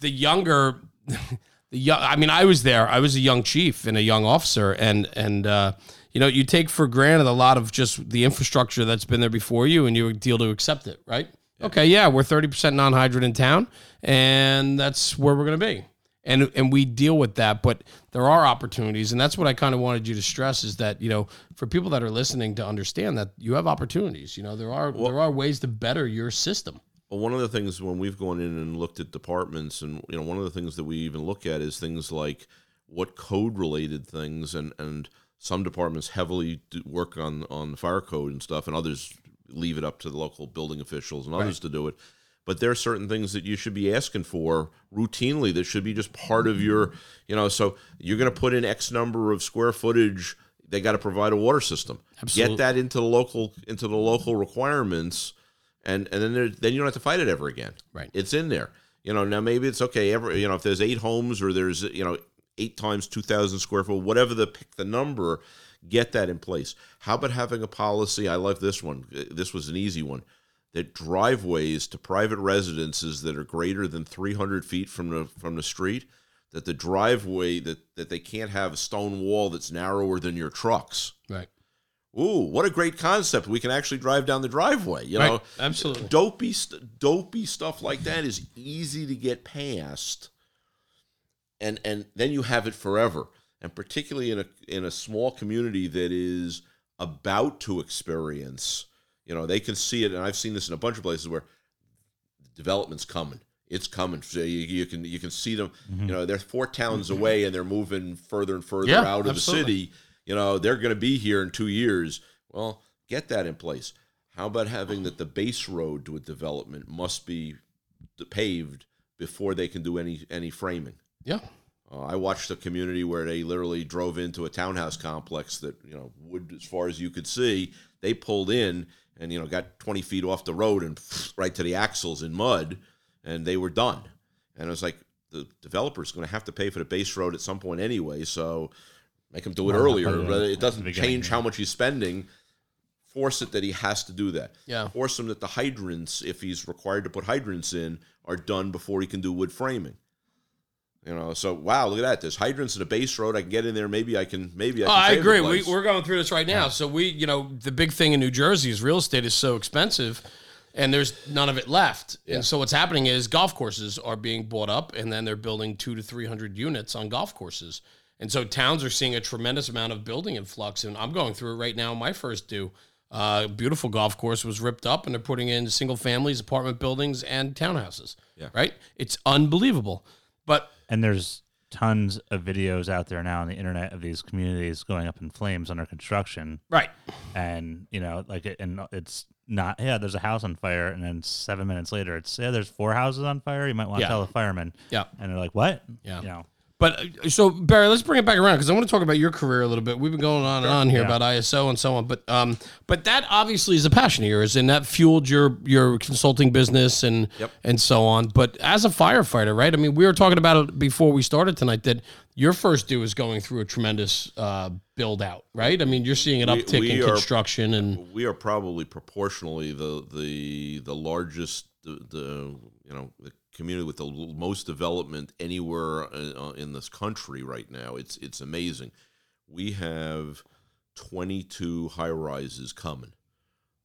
the younger, the young. I mean, I was there. I was a young chief and a young officer, and and uh, you know, you take for granted a lot of just the infrastructure that's been there before you, and you deal to accept it, right? Okay, yeah, we're thirty percent non-hydrant in town, and that's where we're going to be, and and we deal with that. But there are opportunities, and that's what I kind of wanted you to stress is that you know, for people that are listening to understand that you have opportunities. You know, there are there are ways to better your system. Well, one of the things when we've gone in and looked at departments, and you know, one of the things that we even look at is things like what code-related things, and and some departments heavily do work on on the fire code and stuff, and others leave it up to the local building officials and others to do it. But there are certain things that you should be asking for routinely that should be just part of your, you know. So you're going to put in X number of square footage. They got to provide a water system. Absolutely. Get that into the local into the local requirements and and then there, then you don't have to fight it ever again. Right. It's in there. You know, now maybe it's okay. Every you know, if there's eight homes or there's you know eight times two thousand square foot, whatever the pick the number, get that in place. How about having a policy? I like this one. This was an easy one. That driveways to private residences that are greater than three hundred feet from the from the street, that the driveway that that they can't have a stone wall that's narrower than your trucks. Right. Ooh, what a great concept! We can actually drive down the driveway. You Right. know, Absolutely. dopey, st- dopey stuff like that is easy to get past, and and then you have it forever. And particularly in a in a small community that is about to experience, you know, they can see it. And I've seen this in a bunch of places where development's coming. It's coming. So you, you can you can see them. You know, they're four towns away, and they're moving further and further Yeah, out of absolutely. the city. You know, they're going to be here in two years. Well, get that in place. How about having that the base road to a development must be paved before they can do any any framing? Yeah. Uh, I watched a community where they literally drove into a townhouse complex that you know wood as far as you could see. They pulled in and you know got 20 feet off the road and right to the axles in mud, and they were done. And it was like the developer's going to have to pay for the base road at some point anyway, so make him do it Well, earlier. yeah, But it doesn't change how much he's spending. Force it that he has to do that. Yeah. Force him that the hydrants, if he's required to put hydrants in, are done before he can do wood framing. You know, so wow, look at that. There's hydrants in a base road. I can get in there. Maybe I can. Maybe I Oh. I agree. We, we're going through this right now. So we, you know, the big thing in New Jersey is real estate is so expensive, and there's none of it left. Yeah. And so what's happening is golf courses are being bought up, and then they're building two to three hundred units on golf courses. And so towns are seeing a tremendous amount of building influx, and I'm going through it right now. My first due, uh, beautiful golf course was ripped up, and they're putting in single families, apartment buildings, and townhouses. Yeah. Right. It's unbelievable, but And there's tons of videos out there now on the internet of these communities going up in flames under construction. right. And, you know, like, it, and it's not, yeah, there's a house on fire. And then seven minutes later, it's, yeah, there's four houses on fire. You might want to Yeah. tell the firemen. Yeah. And they're like, what? Yeah. You know, But uh, so Barry, let's bring it back around because I want to talk about your career a little bit. We've been going on and on here Yeah. about ISO and so on, but um, but that obviously is a passion of yours, and that fueled your your consulting business and Yep. and so on. But as a firefighter, right? I mean, we were talking about it before we started tonight that your first due is going through a tremendous uh, build out, right? I mean, you're seeing an We- uptick we in are- construction and we are probably proportionally the the the largest the, the you know the community with the most development anywhere uh, in this country right now. It's it's amazing. We have 22 high rises coming,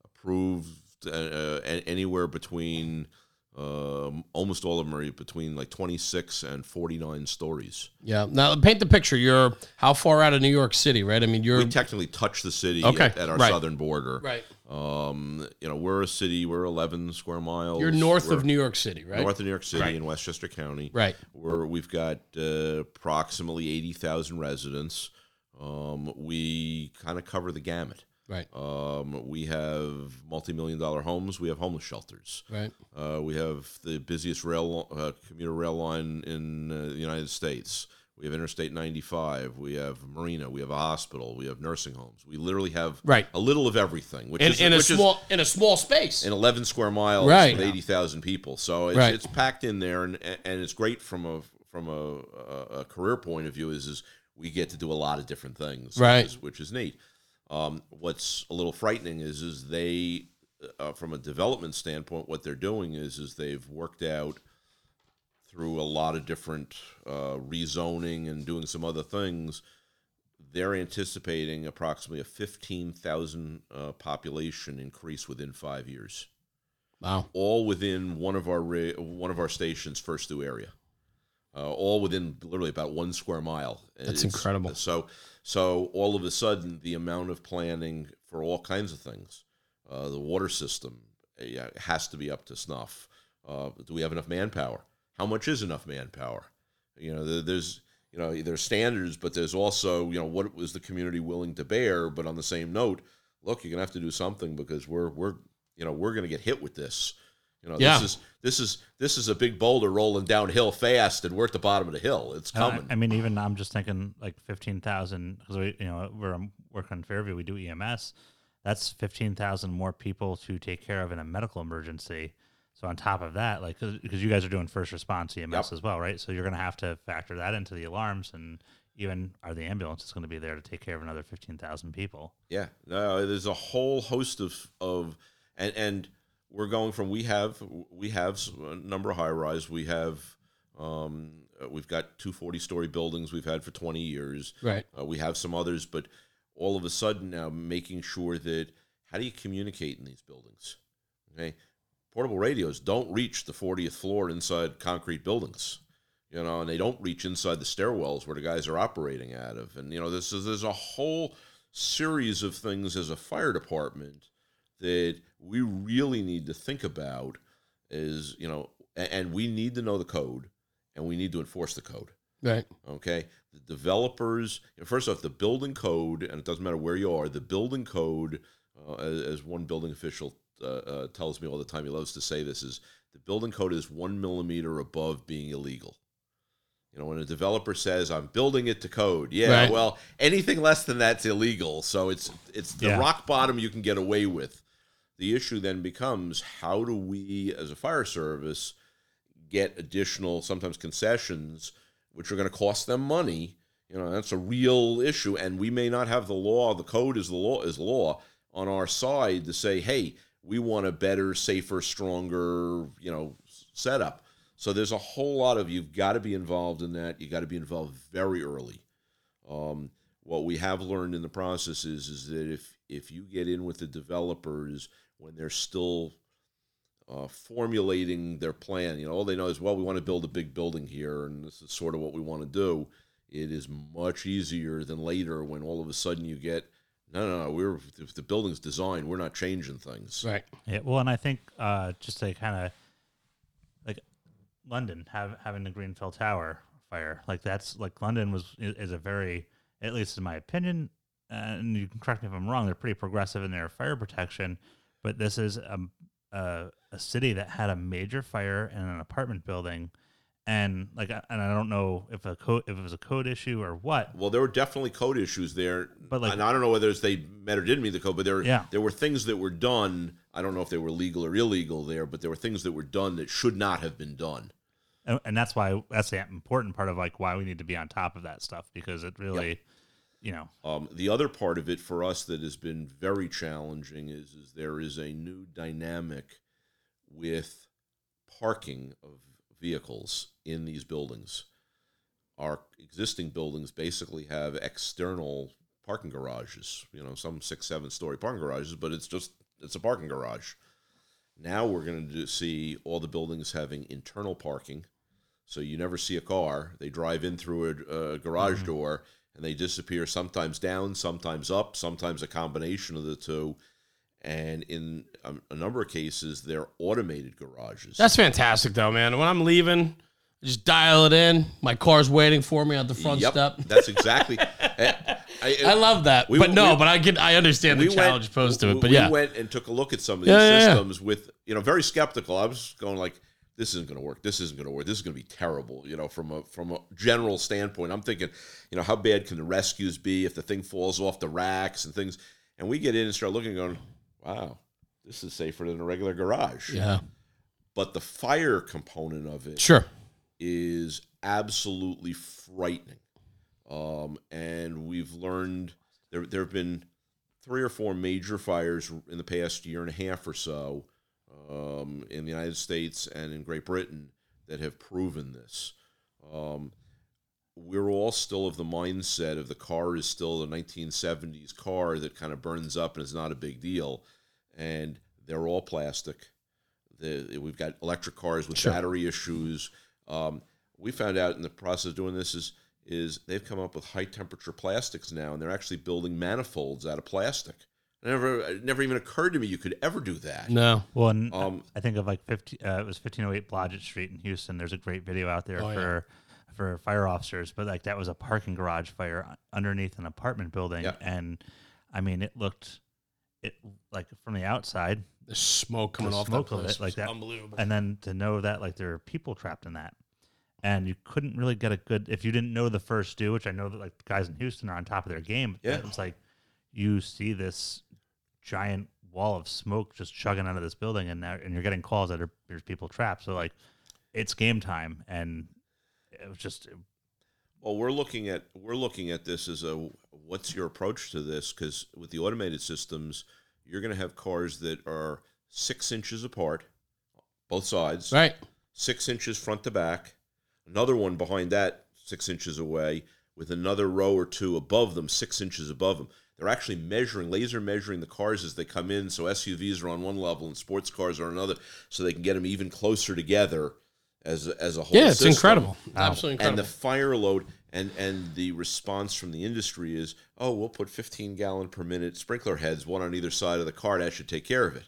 approved uh, uh, anywhere between um, almost all of them are between like 26 and 49 stories. yeah. Now paint the picture. You're how far out of New York City, right? I mean, you're We technically touch the city Okay, at, at our right. southern border. right. Um, you know, we're a city. We're 11 square miles. You're north We're of New York City, right? north of New York City Right. in Westchester County. Right. Where we've got uh, approximately 80,000 residents. Um, we kind of cover the gamut. Right. Um, we have multi-million dollar homes. We have homeless shelters. Right. Uh, we have the busiest rail uh, commuter rail line in uh, the United States. We have Interstate 95. We have Marina. We have a hospital. We have nursing homes. We literally have Right. a little of everything, which In, is in a which is- small in a small space. in 11 square miles Right. with 80,000 people. So it's, Right. it's packed in there, and and it's great from a from a, a, a career point of view. Is is we get to do a lot of different things, Right. Which is, which is neat. Um, what's a little frightening is is they, uh, from a development standpoint, what they're doing is is they've worked out through a lot of different uh, rezoning and doing some other things. They're anticipating approximately a 15,000 uh, population increase within five years wow. all within one of our ra- one of our stations first due area uh, all within literally about one square mile That's It's- incredible. so so all of a sudden the amount of planning for all kinds of things uh, the water system has to be up to snuff uh, do we have enough manpower how much is enough manpower you know there's you know there's standards but there's also you know what was the community willing to bear but on the same note look you're gonna have to do something because we're we're you know we're gonna get hit with this you know Yeah. this is this is this is a big boulder rolling downhill fast and we're at the bottom of the hill it's And I- coming I, mean, even I'm just thinking like fifteen thousand because we, you know, we're working on Fairview. We do EMS. That's fifteen thousand more people to take care of in a medical emergency. So on top of that, like because you guys are doing first response EMS Yep. as well, right? So you're going to have to factor that into the alarms, and even are the ambulances going to be there to take care of another fifteen thousand people? Yeah, no, there's a whole host of of and and we're going from we have we have a number of high rise. We have um, uh, we've got two 40 story buildings we've had for 20 years. Right. Uh, we have some others, but all of a sudden now making sure that how do you communicate in these buildings? Okay, portable radios don't reach the 40th floor inside concrete buildings. You know, and they don't reach inside the stairwells where the guys are operating out of. And you know, this is there's a whole series of things as a fire department that we really need to think about is you know and we need to know the code and we need to enforce the code Right. okay the developers first off the building code and it doesn't matter where you are the building code uh, as, as one building official uh, uh, tells me all the time, he loves to say this: is the building code is one millimeter above being illegal. You know, when a developer says I'm building it to code, yeah, Right. well, anything less than that's illegal. So it's it's the Yeah. rock bottom you can get away with. The issue then becomes how do we, as a fire service, get additional, sometimes concessions, which are going to cost them money. You know, that's a real issue, and we may not have the law. The code is the law is law on our side to say, hey, we want a better, safer, stronger, you know, setup. So there's a whole lot of you've got to be involved in that. You got to be involved very early. Um, what we have learned in the process is is that if if you get in with the developers when they're still uh, formulating their plan, you know, all they know is well, we want to build a big building here, and this is sort of what we want to do. It is much easier than later when all of a sudden you get no, no, no. We're if the building's designed, we're not changing things. Right. Yeah, well, and I think uh, just to kind of like London have, having the Grenfell Tower fire, like that's like London was is a very, at least in my opinion, and you can correct me if I'm wrong. They're pretty progressive in their fire protection, but this is a a, a city that had a major fire in an apartment building, and like, and I don't know if a code if it was a code issue or what, Well, there were definitely code issues there, But, like- and I don't know whether it's they met or didn't meet the code, but there, Yeah. there were things that were done. I don't know if they were legal or illegal there, but there were things that were done that should not have been done. and, and that's why that's the important part of like why we need to be on top of that stuff because it really, you know, Um, the other part of it for us that has been very challenging is, is there is a new dynamic with parking of vehicles in these buildings. Our existing buildings basically have external parking garages, you know, some six, seven story parking garages, but it's just it's a parking garage. Now we're going to see all the buildings having internal parking, so you never see a car. They drive in through a, a garage door and they disappear. Sometimes down, sometimes up, sometimes a combination of the two. And in um, a number of cases, they're automated garages. That's fantastic, though, man. When I'm leaving, just dial it in. My car's waiting for me at the front Yep, step. That's exactly. I, I- I love that, We- but no, we- but I get, I understand the we challenge went, posed to it. But we yeah, went and took a look at some of Yeah, these yeah, yeah. systems with you know very skeptical. I was going like, this isn't going to work. This isn't going to work. This is going to be terrible. You know, from a from a general standpoint, I'm thinking, you know, how bad can the rescues be if the thing falls off the racks and things? And we get in and start looking, going, wow, this is safer than a regular garage. yeah, But the fire component of it sure. Is absolutely frightening. Um, and we've learned there there have been three or four major fires in the past year and a half or so um, in the United States and in Great Britain that have proven this. Um, we're all still of the mindset of the car is still a 1970s car that kind of burns up and is not a big deal, and they're all plastic. The, we've got electric cars with Sure. battery issues. Um, we found out in the process of doing this is is they've come up with high temperature plastics now, and they're actually building manifolds out of plastic. It never, it never even occurred to me you could ever do that. No, well, and Um, I think of like 50, uh, it was 1508 Blodgett Street in Houston. There's a great video out there Oh, yeah. for for fire officers, but like that was a parking garage fire underneath an apartment building, Yeah. and I mean it looked it like from the outside, the smoke coming The off smoke that of it, place like that. unbelievable. and then to know that like there are people trapped in that, and you couldn't really get a good if you didn't know the first due, which I know that like the guys in Houston are on top of their game. Yeah. it's like you see this giant wall of smoke just chugging out of this building, and now, and you're getting calls that are, there's people trapped. So like, it's game time, and it was just Well, we're looking at we're looking at this as a what's your approach to this? Because with the automated systems, you're going to have cars that are six inches apart, both sides, right. six inches front to back. Another one behind that, six inches away, with another row or two above them, six inches above them. They're actually measuring, laser measuring the cars as they come in. So SUVs are on one level and sports cars are another, so they can get them even closer together as a, as a whole. Yeah, it's system. incredible. Absolutely And the fire load and and the response from the industry is, oh, we'll put 15 gallon per minute sprinkler heads, one on either side of the car. That should take care of it.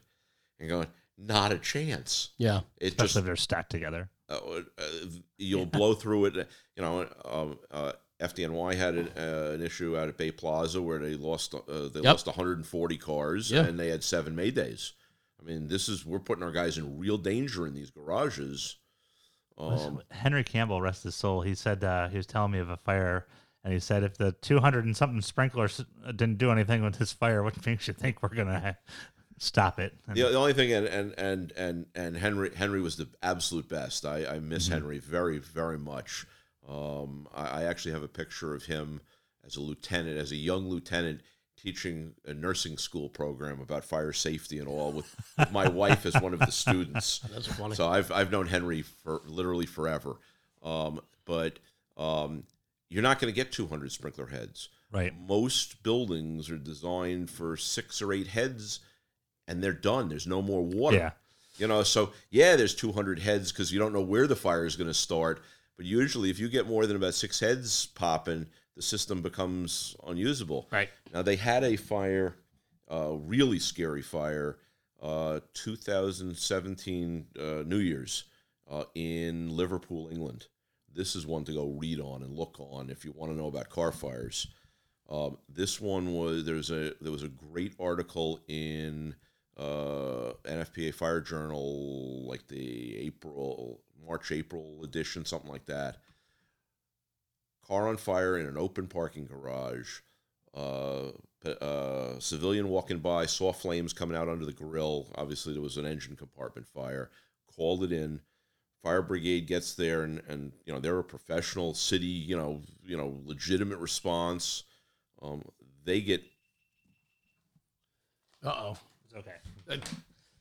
And going, not a chance. yeah, It especially just if they're stacked together. Uh, uh, you'll blow through it. You know, um, uh, FDNY had an, uh, an issue out at Bay Plaza where they lost uh, they Yep. lost 140 cars Yeah. and they had seven Maydays. I mean, this is we're putting our guys in real danger in these garages. Um, Henry Campbell, rest his soul, he said uh, he was telling me of a fire, and he said if the 200 and something sprinklers didn't do anything with this fire, what makes you think we're gonna stop it? The, the only thing, and and and and and Henry Henry was the absolute best. I, I miss Henry very very much. Um, I, I actually have a picture of him as a lieutenant, as a young lieutenant, teaching a nursing school program about fire safety and all, with, with my wife as one of the students. That's funny. So I've I've known Henry for literally forever. Um, but um, you're not going to get 200 sprinkler heads. right, Most buildings are designed for six or eight heads, and they're done. There's no more water. yeah, You know, so yeah, there's 200 heads because you don't know where the fire is going to start. But usually, if you get more than about six heads popping, the system becomes unusable. Right. Now they had a fire, uh, really scary fire, uh, 2017 uh, New Year's uh, in Liverpool, England. This is one to go read on and look on if you want to know about car fires. Um, this one was there's a there was a great article in uh, NFPA Fire Journal, like the April March April edition, something like that. Car on fire in an open parking garage. Uh, uh, civilian walking by saw flames coming out under the grill. Obviously, there was an engine compartment fire. Called it in. Fire brigade gets there, and, and you know they're a professional city, you know, you know, legitimate response. Um, they get Uh oh. it's okay.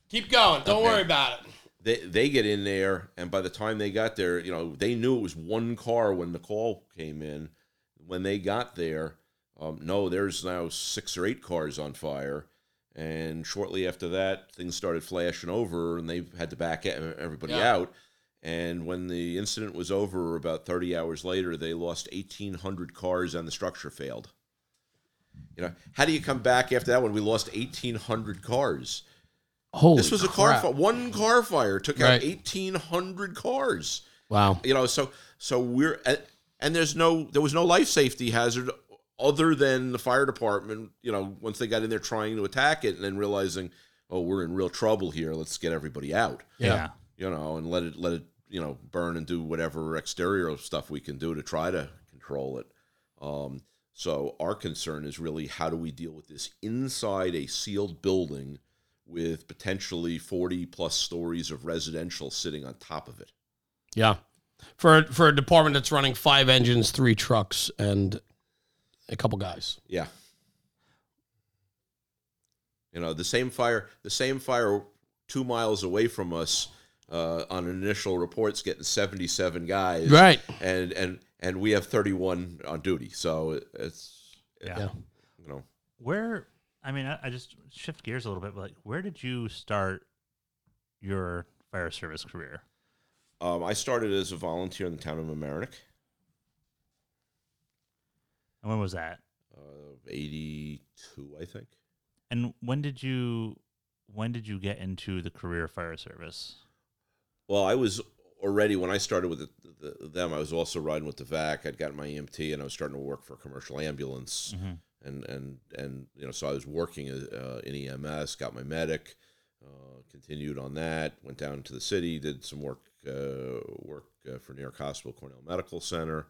Keep going. Don't Okay. worry about it. they they get in there, and by the time they got there, you know, they knew it was one car when the call came in. When they got there, um, no, there's now six or eight cars on fire, and shortly after that, things started flashing over, and they had to back everybody Yeah. out. And when the incident was over, about 30 hours later, they lost 1,800 cars, and the structure failed. You know, how do you come back after that when we lost 1,800 cars? Holy This was a car fire. One car fire took out eighteen hundred cars. Wow. You know, so so we're and, and there's no there was no life safety hazard other than the fire department. You know, once they got in there trying to attack it and then realizing, oh, we're in real trouble here. Let's get everybody out. Yeah. You know, and let it let it you know burn and do whatever exterior stuff we can do to try to control it. Um, so our concern is really how do we deal with this inside a sealed building with potentially 40 plus stories of residential sitting on top of it. Yeah. For for a department that's running five engines, three trucks, and a couple guys. Yeah. You know, the same fire, the same fire two miles away from us uh, on initial reports getting 77 guys. Right. And, and, and we have 31 on duty. So it's, Yeah. Yeah. you know, Where I mean, I, I just shift gears a little bit. But like, where did you start your fire service career? um, I started as a volunteer in the town of Mamaroneck, And when was that? uh, 82, I think. And when did you when did you get into the career fire service? Well, I was already when I started with the, the, them. I was also riding with the VAC. I'd gotten my EMT, and I was starting to work for a commercial ambulance, Mm-hmm. And and and you know, so I was working uh, in EMS. Got my medic, uh, continued on that. Went down to the city, did some work uh, work uh, for New York Hospital Cornell Medical Center,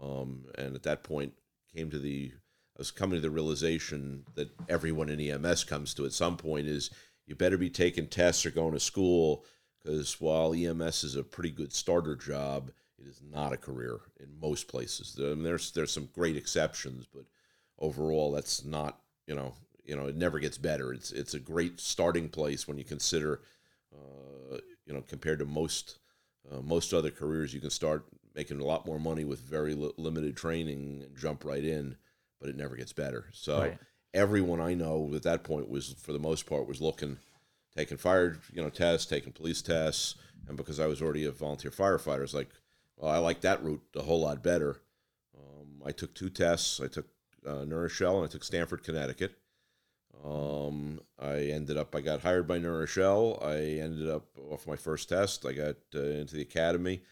um, and at that point came to the I was coming to the realization that everyone in EMS comes to at some point is you better be taking tests or going to school because while EMS is a pretty good starter job, it is not a career in most places. I mean, there's there's some great exceptions, but overall, that's not you know you know it never gets better. It's it's a great starting place when you consider uh, you know compared to most uh, most other careers, you can start making a lot more money with very li- limited training and jump right in, but it never gets better. So Right. everyone I know at that point was, for the most part, was looking, taking fire, you know, tests, taking police tests, and because I was already a volunteer firefighter, I was like, well, I like that route a whole lot better. Um, I took two tests. I took uh, New Rochelle and I took Stamford, Connecticut. Um, I ended up, I got hired by New Rochelle. I ended up off my first test. I got uh, into the academy.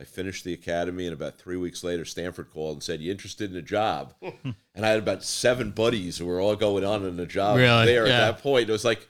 I finished the academy, and about three weeks later, Stamford called and said, "You interested in a job?" and I had about seven buddies who were all going on in a job Really? there Yeah. at that point. It was like,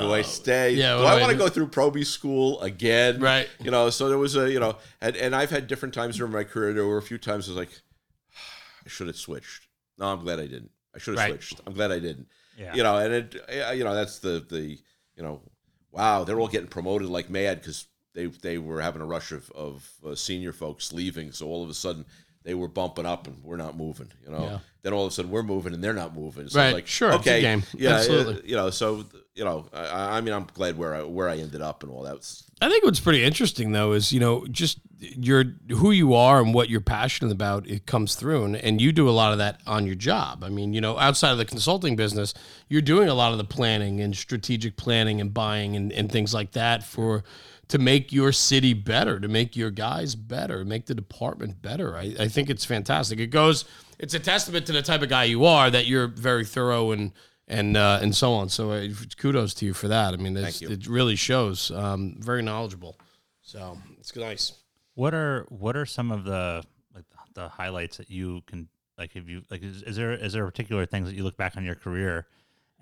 do I stay? yeah, do I I want to go through Proby school again? Right. You know, so there was a, you know, and, and I've had different times during my career. There were a few times I was like, I should have switched. No, I'm glad I didn't. I should have Right. switched. I'm glad I didn't. Yeah. You know, and it, you know, that's the the, you know, wow, they're all getting promoted like mad because they they were having a rush of of uh, senior folks leaving. So all of a sudden they were bumping up and we're not moving. You know, Yeah. then all of a sudden we're moving and they're not moving. So Right. like, Sure, okay, game. yeah, Absolutely. uh, you know, so you know, I, I mean, I'm glad where I where I ended up and all that. Was, I think what's pretty interesting though is you know just your who you are and what you're passionate about it comes through and, and you do a lot of that on your job. I mean you know outside of the consulting business you're doing a lot of the planning and strategic planning and buying and, and things like that for to make your city better, to make your guys better, make the department better. I, I think it's fantastic. It goes it's a testament to the type of guy you are that you're very thorough and and uh, and so on. So uh, kudos to you for that. I mean, it's, you. it really shows. Um, very knowledgeable. So it's nice. What are what are some of the like the highlights that you can like if you like is, is there is there particular things that you look back on your career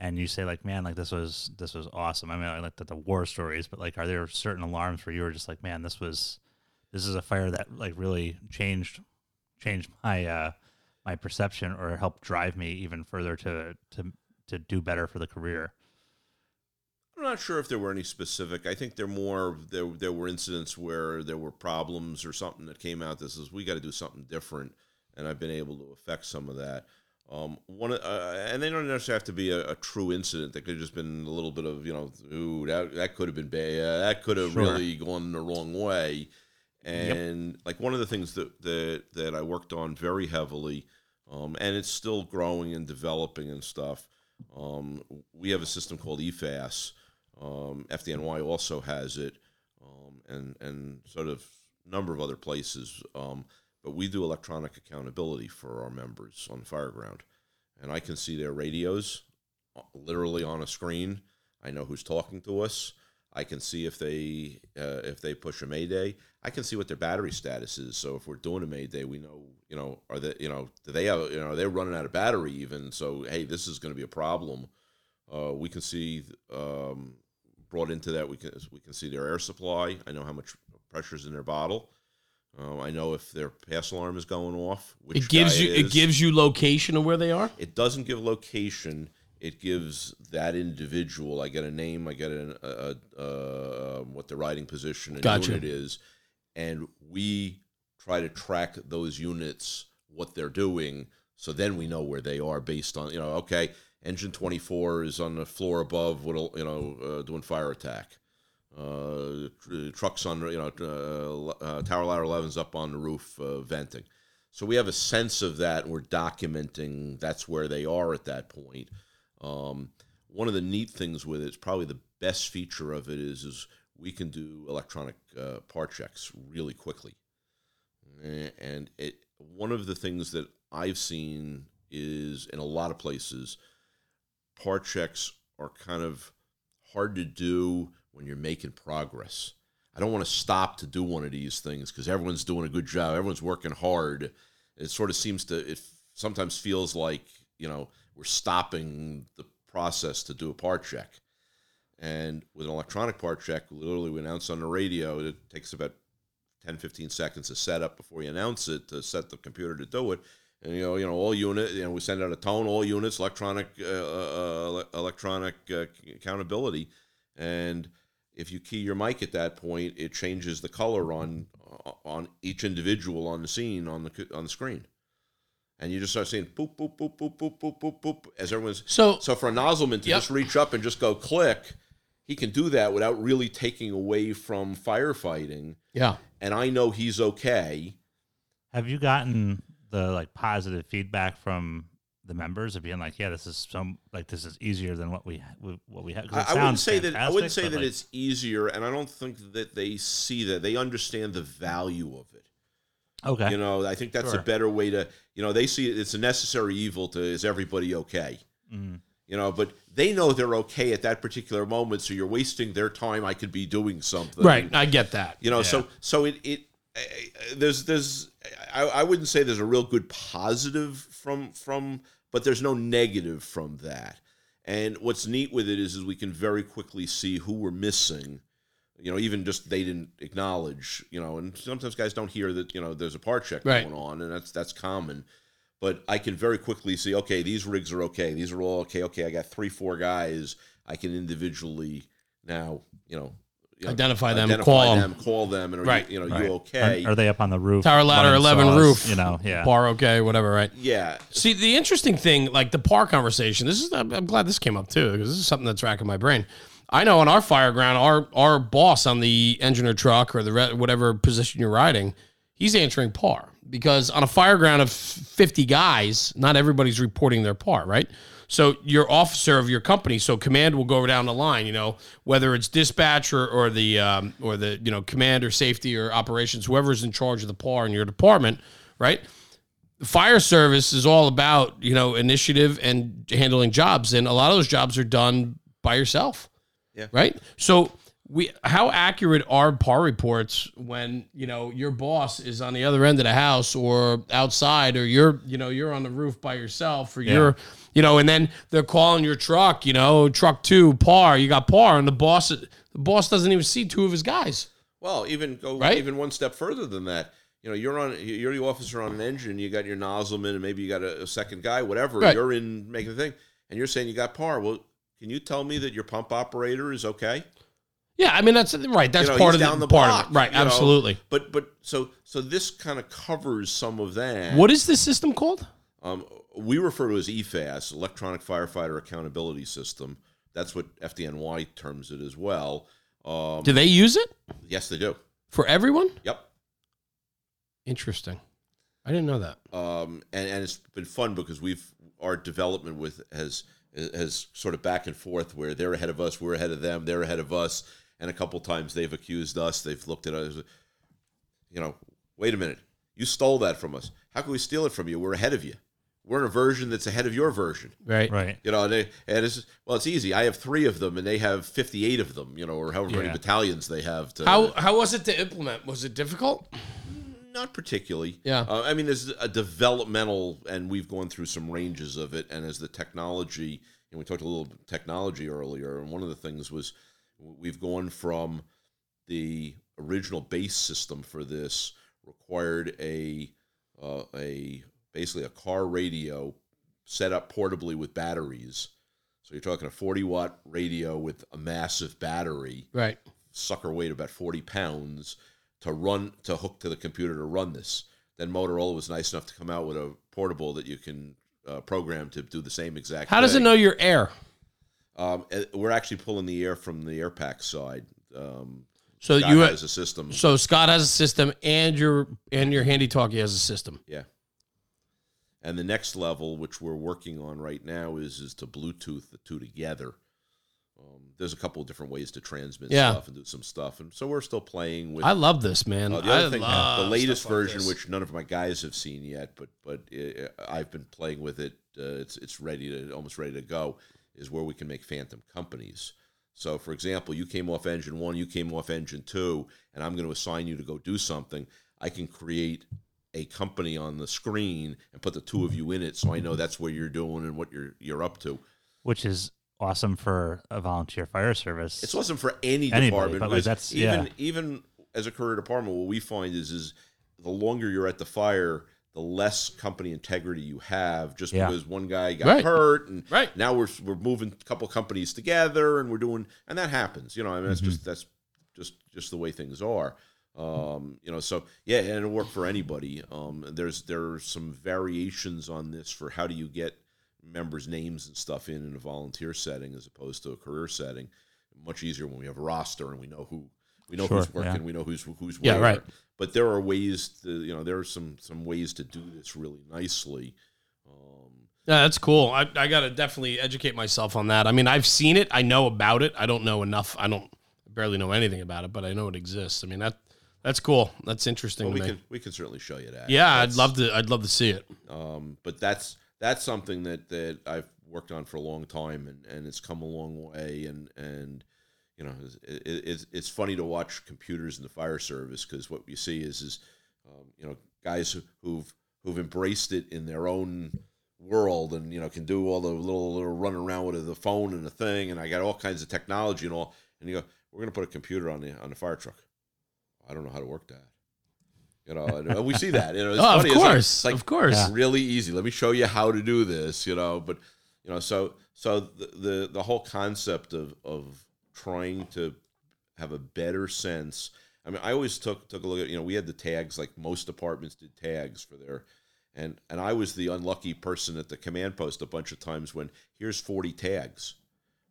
and you say like man like this was this was awesome. I mean I like the, the war stories, but like are there certain alarms where you were just like man this was this is a fire that like really changed changed my uh my perception or helped drive me even further to to to do better for the career. I'm not sure if there were any specific. I think there more there there were incidents where there were problems or something that came out. This is we got to do something different, and I've been able to affect some of that. Um, one uh, and they don't necessarily have to be a, a true incident. That could have just been a little bit of you know, ooh, that that could have been bad. Uh, that could have Sure. really gone the wrong way. And like one of the things that that that I worked on very heavily, um, and it's still growing and developing and stuff. Um, we have a system called EFAS. Um, FDNY also has it, um, and and sort of number of other places. But we do electronic accountability for our members on the fire ground, and I can see their radios uh, literally on a screen. I know who's talking to us. I can see if they uh, if they push a mayday. I can see what their battery status is. So if we're doing a mayday, we know you know are they you know do they have you know they're running out of battery even. So hey, this is going to be a problem. Uh, we can see um, brought into that. We can we can see their air supply. I know how much pressure's in their bottle. Um, I know if their pass alarm is going off. Which It gives you it it gives you location of where they are. It doesn't give location. It gives that individual. I get a name. I get an, a, a, a, what the riding position and Gotcha. unit is, and we try to track those units what they're doing. So then we know where they are based on you know. Okay, engine twenty four is on the floor above. What you know, uh, doing fire attack. Uh, tr- trucks on you know uh, uh, tower ladder 11's up on the roof uh, venting. So we have a sense of that. And we're documenting that's where they are at that point. Um, one of the neat things with it, it's probably the best feature of it is, is we can do electronic uh, PAR checks really quickly. And it, one of the things that I've seen is in a lot of places, PAR checks are kind of hard to do when you're making progress. I don't want to stop to do one of these things because everyone's doing a good job. Everyone's working hard. It sort of seems to, it sometimes feels like, you know, we're stopping the process to do a PAR check. And with an electronic PAR check, literally we announce on the radio, it takes about 10, 15 seconds to set up before you announce it to set the computer to do it. And you know, you know, all unit, you know, we send out a tone, all units, electronic, uh, uh, electronic uh, accountability, and if you key your mic at that point, it changes the color on on each individual on the scene on the on the screen, and you just start saying boop boop boop boop boop boop boop boop as everyone's. So So for a nozzleman to Yep. just reach up and just go click, he can do that without really taking away from firefighting, yeah, and I know he's okay. Have you gotten the like positive feedback from the members of being like, yeah, this is some like this is easier than what we what we have. I, I wouldn't say that. I wouldn't say that like, it's easier, and I don't think that they see that. They understand the value of it. okay. You know, I think that's Sure. a better way to. You know, they see it, it's a necessary evil to. Is everybody okay? Mhm. You know, but they know they're okay at that particular moment. So you're wasting their time. I could be doing something. right. I get that. You know, Yeah. so so it it there's there's I, I wouldn't say there's a real good positive from from but there's no negative from that. And what's neat with it is is we can very quickly see who we're missing. You know even just they didn't acknowledge you know and sometimes guys don't hear that you know there's a PAR check Right. going on and that's that's common. But i can very quickly see okay these rigs are okay. These are all okay. Okay i got three four guys i can individually now you know you know, Identify them, identify call 'em. them, call them, and are Right. you, you know Right. you okay? Are, are they up on the roof? Tower ladder, 11 saws? roof. You know, yeah. PAR okay, whatever, right? yeah, See, the interesting thing, like the PAR conversation, this is, I'm I'm glad this came up too, because this is something that's racking my brain. I know on our fire ground, our our boss on the engine or truck or the re- whatever position you're riding, he's answering PAR because on a fire ground of 50 guys, not everybody's reporting their PAR, right? So your officer of your company, so command will go down the line, you know, whether it's dispatch or, or the um, or the you know command or safety or operations, whoever's in charge of the PAR in your department, right? fire service is all about you know initiative and handling jobs and a lot of those jobs are done by yourself Yeah. right so we how accurate are PAR reports when you know your boss is on the other end of the house or outside or you're you know you're on the roof by yourself or you're you know and then they're calling your truck you know truck two PAR you got PAR and the boss the boss doesn't even see two of his guys Well, even go Right? even one step further than that. You know, you're on you're the officer on an engine. You got your nozzleman, and maybe you got a, a second guy, whatever. Right. You're in making the thing, and you're saying you got PAR. Well, can you tell me that your pump operator is okay? Yeah i mean that's right that's You know, part of the, the part block, of it right you know. absolutely But but so so this kind of covers some of that. what is this system called Um, we refer to as EFAS, Electronic Firefighter Accountability System. That's what FDNY terms it as well. Um, Do they use it yes, they do. for everyone? Yep. Interesting. I didn't know that. um, and, and it's been fun because we've our development with has has sort of back and forth where they're ahead of us, we're ahead of them, they're ahead of us, and a couple times they've accused us, they've looked at us, you know, wait a minute, you stole that from us. How can we steal it from you? We're ahead of you. We're in a version that's ahead of your version. Right. Right. You know, and, they, and it's well, it's easy. I have three of them, and they have fifty-eight of them. You know, or however many battalions they have. To How how was it to implement? Was it difficult? Not particularly. Yeah. Uh, I mean, there's a developmental, and we've gone through some ranges of it. And as the technology, and we talked a little bit technology earlier, and one of the things was we've gone from the original base system for this required a uh, a basically a car radio set up portably with batteries. So you're talking a 40 watt radio with a massive battery Right. sucker weight about 40 pounds to run to hook to the computer to run this then motorola was nice enough to come out with a portable that you can uh, program to do the same exact How does it thing. know your air? Um, we're actually pulling the air from the air pack side um, So Scott you has a system so Scott has a system and your and your handy talkie has a system. yeah and the next level which we're working on right now is is to bluetooth the two together um, there's a couple of different ways to transmit Yeah. stuff and do some stuff and so we're still playing with I love this, man. Uh, the other I thing, love the latest like version, this. which none of my guys have seen yet, but but uh, I've been playing with it. Uh, it's it's ready to almost ready to go. Is where we can make phantom companies. So, for example, you came off engine one, you came off engine two, and I'm going to assign you to go do something. I can create a company on the screen and put the two of you in it, so I know that's what you're doing and what you're you're up to. Which is awesome for a volunteer fire service. It's wasn't for any Anybody, department. but, like, that's- even yeah. even as a career department, what we find is is the longer you're at the fire, the less company integrity you have. Just Yeah. because one guy got Right. hurt, and Right. now we're we're moving a couple companies together, and we're doing, and that happens. You know, I mean, that's Mm-hmm. just that's just just the way things are. Um, you know, so yeah, and it'll work for anybody. Um, there's there are some variations on this for how do you get members' names and stuff in in a volunteer setting as opposed to a career setting. Much easier when we have a roster and we know who we know who's working, yeah. we know who's who's where. Yeah, right. But there are ways to you know there are some some ways to do this really nicely. Um, Yeah, that's cool. I, I got to definitely educate myself on that. I mean, I've seen it. I know about it. I don't know enough. I don't barely know anything about it, but I know it exists. I mean, that that's cool. That's interesting well, we can we can certainly show you that. yeah, I'd love to. I'd love to see it. Um, but that's that's something that that I've worked on for a long time, and and it's come a long way, and and you you know, it's, it, it's it's funny to watch computers in the fire service because what you see is is um, you know guys who- who've who've embraced it in their own world and you know can do all the little little run around with the phone and the thing and I got all kinds of technology and all and you go we're gonna put a computer on the on the fire truck. I don't know how to work that. You know, and we see that. You know, it's Oh, of funny. It's like- course, it's like, of course. Yeah. really easy. Let me show you how to do this. You know, but you know, so so the the, the whole concept of of trying to have a better sense. I mean, I always took took a look at you know we had the tags like most departments did tags for their, and and I was the unlucky person at the command post a bunch of times when here's forty tags.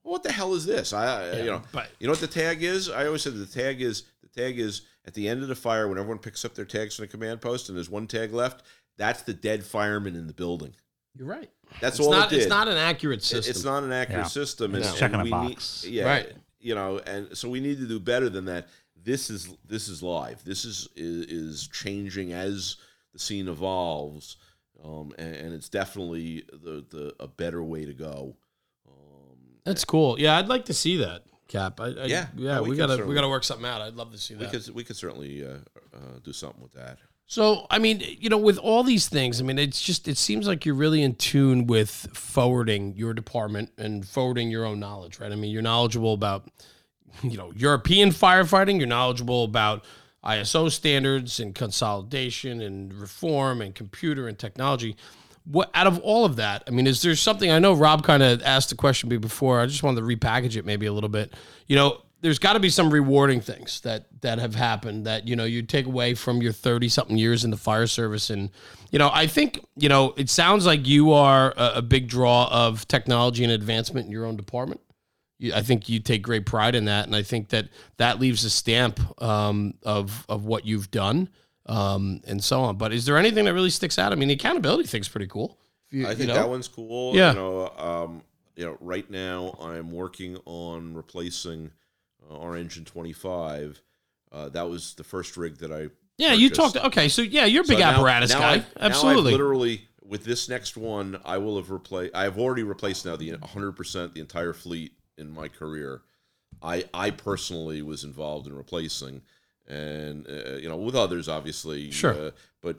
Well, what the hell is this? I, I you know but- you know what the tag is? I always said the tag is the tag is at the end of the fire when everyone picks up their tags from the command post and there's one tag left. That's the dead fireman in the building. You're right. That's It's all not. it did. It's not an accurate It- system. It's not an accurate Yeah. system. It's and, checking and a we need- box. yeah, Right. You know, and so we need to do better than that. This is this is live. This is is, is changing as the scene evolves, um, and, and it's definitely the, the a better way to go. Um, That's cool. Yeah, I'd like to see that. Cap. I, I, Yeah. yeah. We we gotta we gotta work something out. I'd love to see that. we could we could certainly uh, uh, do something with that. So, I mean, you know, with all these things, I mean, it's just, it seems like you're really in tune with forwarding your department and forwarding your own knowledge, right? I mean, you're knowledgeable about, you know, European firefighting, you're knowledgeable about ISO standards and consolidation and reform and computer and technology. What out of all of that, I mean, is there something I know Rob kind of asked the question before. I just wanted to repackage it maybe a little bit. You know, there's got to be some rewarding things that that have happened that you know you take away from your 30 something years in the fire service and you know i think you know it sounds like you are a, a big draw of technology and advancement in your own department you, i think you take great pride in that and i think that that leaves a stamp um, of of what you've done um, and so on but is there anything that really sticks out i mean the accountability thing's pretty cool you- I you think know? that one's cool. Yeah. You know, um, you know, right now I'm working on replacing our engine 25. Uh, that was the first rig that I. yeah you talked okay so yeah you're a big So now- apparatus now guy I've- now I've absolutely literally, with this next one, I will have replaced. I've already replaced now the 100 percent the entire fleet in my career. I I personally was involved in replacing, and uh, you know with others obviously. Sure. Uh, but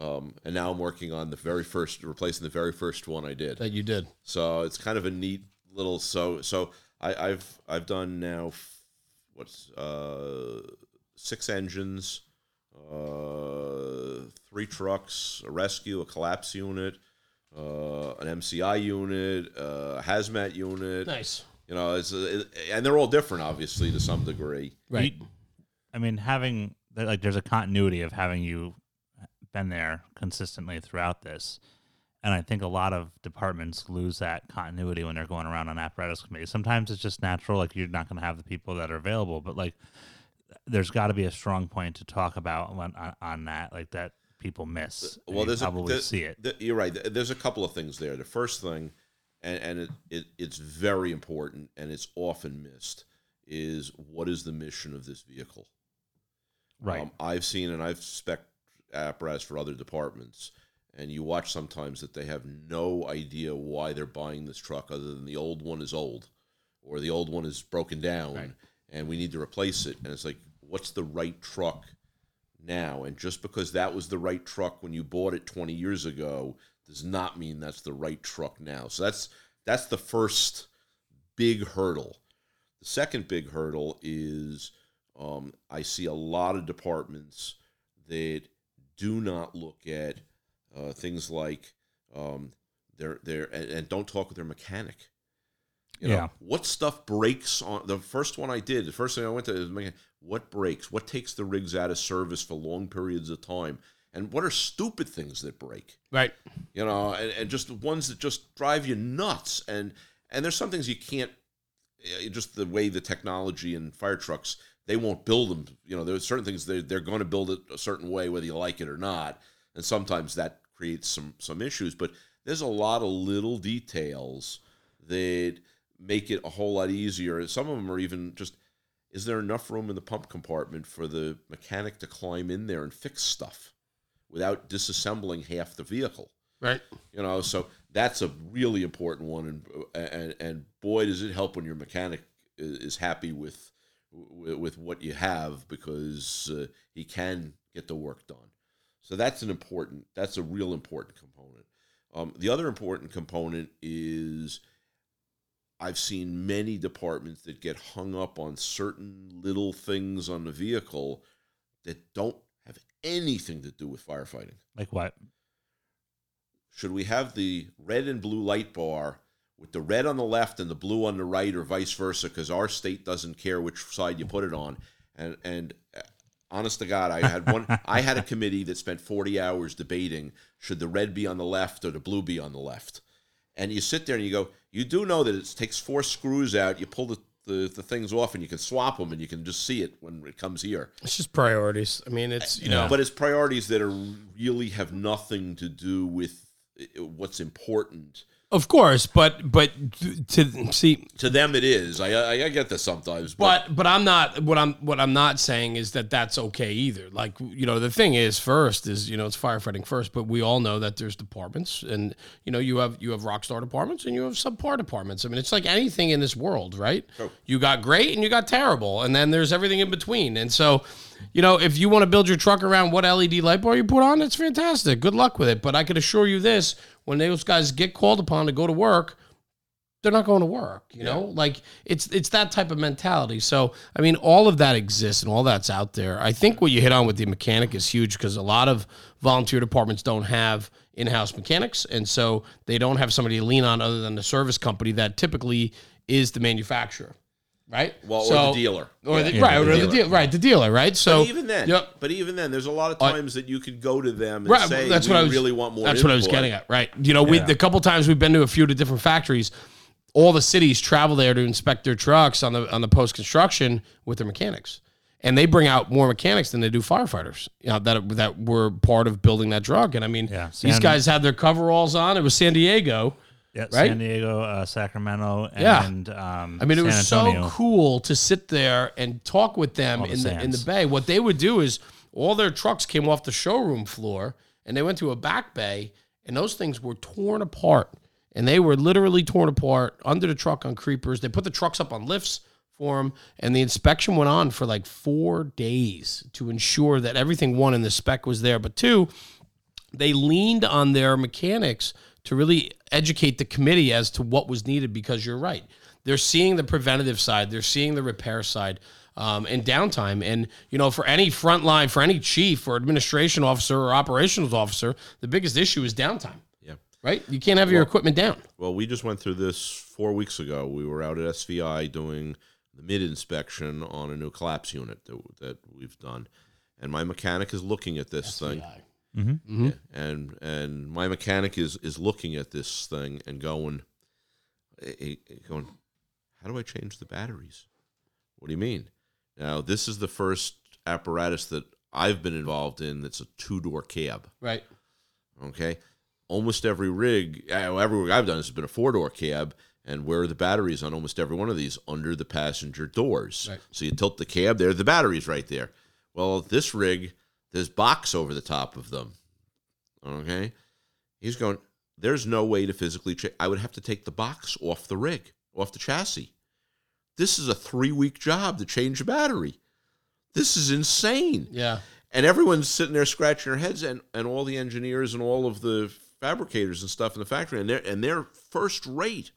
um, and now I'm working on the very first replacing the very first one I did. that you did So it's kind of a neat little so so I, I've I've done now f- what's uh six engines, uh three trucks, a rescue, a collapse unit, uh an MCI unit, uh, a hazmat unit. nice You know, it's it, and they're all different obviously to some degree. right You- I mean, having like there's a continuity of having you been there consistently throughout this, and I think a lot of departments lose that continuity when they're going around on apparatus committees. Sometimes it's just natural, like you're not going to have the people that are available, but like there's got to be a strong point to talk about on, on, on that, like that people miss. and well, there's a, probably there- see it. there- you're right. There's a couple of things there. The first thing, and, and it, it, it's very important, and it's often missed, is what is the mission of this vehicle? Right. Um, I've seen and I've spec apparatus for other departments, and you watch sometimes that they have no idea why they're buying this truck, other than the old one is old, or the old one is broken down, Right. and we need to replace it. And it's like, what's the right truck now? And just because that was the right truck when you bought it 20 years ago does not mean that's the right truck now. So that's that's the first big hurdle. The second big hurdle is um, I see a lot of departments that do not look at uh, things like um, their their and, and don't talk with their mechanic. You know, Yeah. what stuff breaks on the first one I did? The first thing I went to is what breaks? What takes the rigs out of service for long periods of time? And what are stupid things that break? right you know, and, and just the ones that just drive you nuts. And and there's some things you can't, eh, just the way the technology and fire trucks, they won't build them. You know, there's certain things they they're going to build it a certain way, whether you like it or not. And sometimes that creates some some issues. But there's a lot of little details that make it a whole lot easier. Some of them are even just. Is there enough room in the pump compartment for the mechanic to climb in there and fix stuff without disassembling half the vehicle? right you know so that's a really important one and and and boy does it help when your mechanic is, happy with, with with what you have because uh, he can get the work done. So that's an important. That's a real important component. Um, the other important component is I've seen many departments that get hung up on certain little things on the vehicle that don't have anything to do with firefighting. Like what? Should we have the red and blue light bar with the red on the left and the blue on the right, or vice versa? Because our state doesn't care which side you put it on. And and honest to God, I had one. I had a committee that spent forty hours debating should the red be on the left or the blue be on the left. And you sit there and you go, you do know that it takes four screws out. You pull the, the, the things off and you can swap them and you can just see it when it comes here. It's just priorities. I mean, it's you know, But it's priorities that are really have nothing to do with uh, what's important. Of course, but but to see, To them, it is. I I, I get this sometimes, but, but but I'm not what I'm what I'm not saying is that that's okay either. Like you know, the thing is first is you know it's firefighting first, but we all know that there's departments, and you know you have you have rock star departments and you have subpar departments. I mean, it's like anything in this world, right? You got great and you got terrible, and then there's everything in between. And so, you know, if you want to build your truck around what LED light bar you put on, it's fantastic. Good luck with it. But I can assure you this: when those guys get called upon to go to work, they're not going to work you know? Like it's it's that type of mentality. So i mean all of that exists and all that's out there. I think what you hit on with the mechanic is huge because a lot of volunteer departments don't have in-house mechanics. And so they don't have somebody to lean on other than the service company that typically is the manufacturer right well, or So- the dealer. or the, Yeah, right the or the dealer. right the dealer right so But even then, Yep. but even then, there's a lot of times that you could go to them and Right, say, that's "We what I was, really want more." That's what I was getting at, right? You know, we Yeah. the couple times we've been to a few of the different factories, all the cities travel there to inspect their trucks on the on the post construction with their mechanics, and they bring out more mechanics than they do firefighters. You know, that that were part of building that drug. And I mean, Yeah, these guys had their coveralls on. It was San Diego. Yeah, Right? San Diego, uh, Sacramento, Yeah. and um, I mean, it San was Antonio. so cool to sit there and talk with them All the in the in the bay. What they would do is all their trucks came off the showroom floor and they went to a back bay, and those things were torn apart. And they were literally torn apart under the truck on creepers. They put the trucks up on lifts for them, and the inspection went on for like four days to ensure that everything one in the spec was there, but two, they leaned on their mechanics to really educate the committee as to what was needed because you're right. They're seeing the preventative side, they're seeing the repair side. Um, and downtime. And, you know, for any frontline, for any chief or administration officer or operations officer, the biggest issue is downtime, Yeah. right? You can't have your equipment down. Well, we just went through this four weeks ago. We were out at SVI doing the mid inspection on a new collapse unit that, that we've done, and my mechanic is looking at this thing. Mm-hmm. Yeah, and and my mechanic is is looking at this thing and going, going, how do I change the batteries? What do you mean? Now this is the first apparatus that I've been involved in that's a two door cab. Right. Okay, almost every rig, uh, every rig I've done has been a four door cab. And where are the batteries on almost every one of these? Under the passenger doors. Right. So you tilt the cab, there, the batteries right there. Well, this rig, there's box over the top of them. Okay, he's going. There's no way to physically. Cha- I would have to take the box off the rig, off the chassis. This is a three week job to change a battery. This is insane Yeah. and everyone's sitting there scratching their heads and, and all the engineers and all of the fabricators and stuff in the factory and they're and they're first rate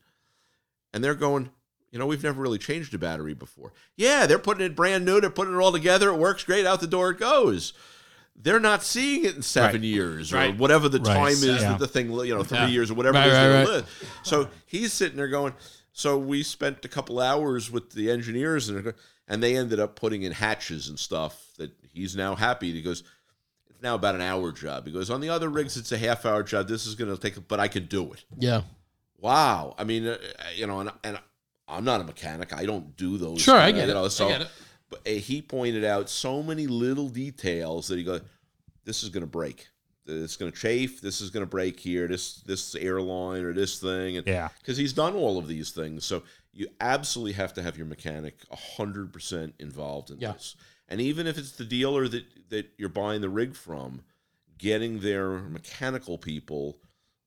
and they're going you know we've never really changed a battery before yeah they're putting it brand new they're putting it all together it works great out the door it goes they're not seeing it in seven Right. years or Right. whatever the Right. time is Yeah. that the thing you know three Yeah. years or whatever it is right, they right. live. so he's sitting there going so we spent a couple hours with the engineers and and they ended up putting in hatches and stuff that he's now happy he goes it's now about an hour job he goes on the other rigs it's a half hour job this is going to take but i can do it Yeah. wow i mean uh, you know and, and i'm not a mechanic i don't do those Sure, I get you it. so I get it. But uh, he pointed out so many little details that he goes this is going to break it's going to chafe this is going to break here this this airline or this thing and Yeah. because he's done all of these things. So you absolutely have to have your mechanic hundred percent involved in Yeah. this. And even if it's the dealer that that you're buying the rig from, getting their mechanical people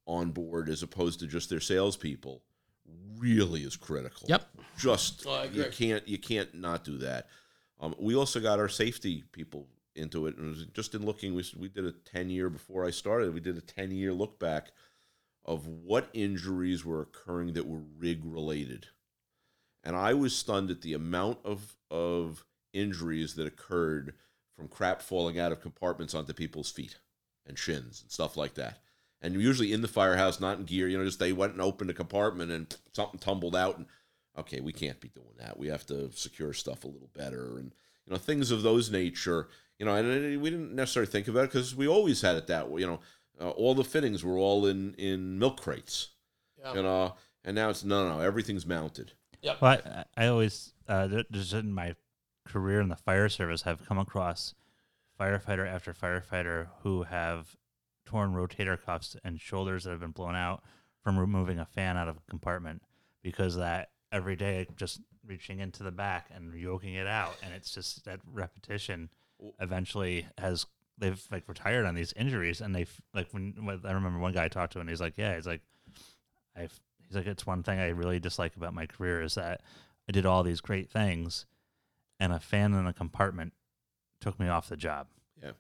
on board as opposed to just their salespeople really is critical. Yep. just Oh, you can't you can't not do that. Um, we also got our safety people into it, and it just in looking, we we did a ten year before I started. We did a ten year look back of what injuries were occurring that were rig related, and I was stunned at the amount of of injuries that occurred from crap falling out of compartments onto people's feet and shins and stuff like that. And usually in the firehouse, not in gear, you know, just they went and opened a compartment and something tumbled out. And okay, we can't be doing that. We have to secure stuff a little better and you know things of those nature. You know, and uh, we didn't necessarily think about it because we always had it that way. You know, uh, all the fittings were all in in milk crates. Yeah. You know, and now it's no, no, everything's mounted. Yep. Well, I, I always, uh, there- just in my career in the fire service, have come across firefighter after firefighter who have torn rotator cuffs and shoulders that have been blown out from removing a fan out of a compartment because that every day just reaching into the back and yoking it out and it's just that repetition eventually has they've like retired on these injuries and they've like when, when I remember one guy I talked to and he's like yeah he's like I've he's like it's one thing I really dislike about my career is that I did all these great things and a fan in a compartment took me off the job. Yeah.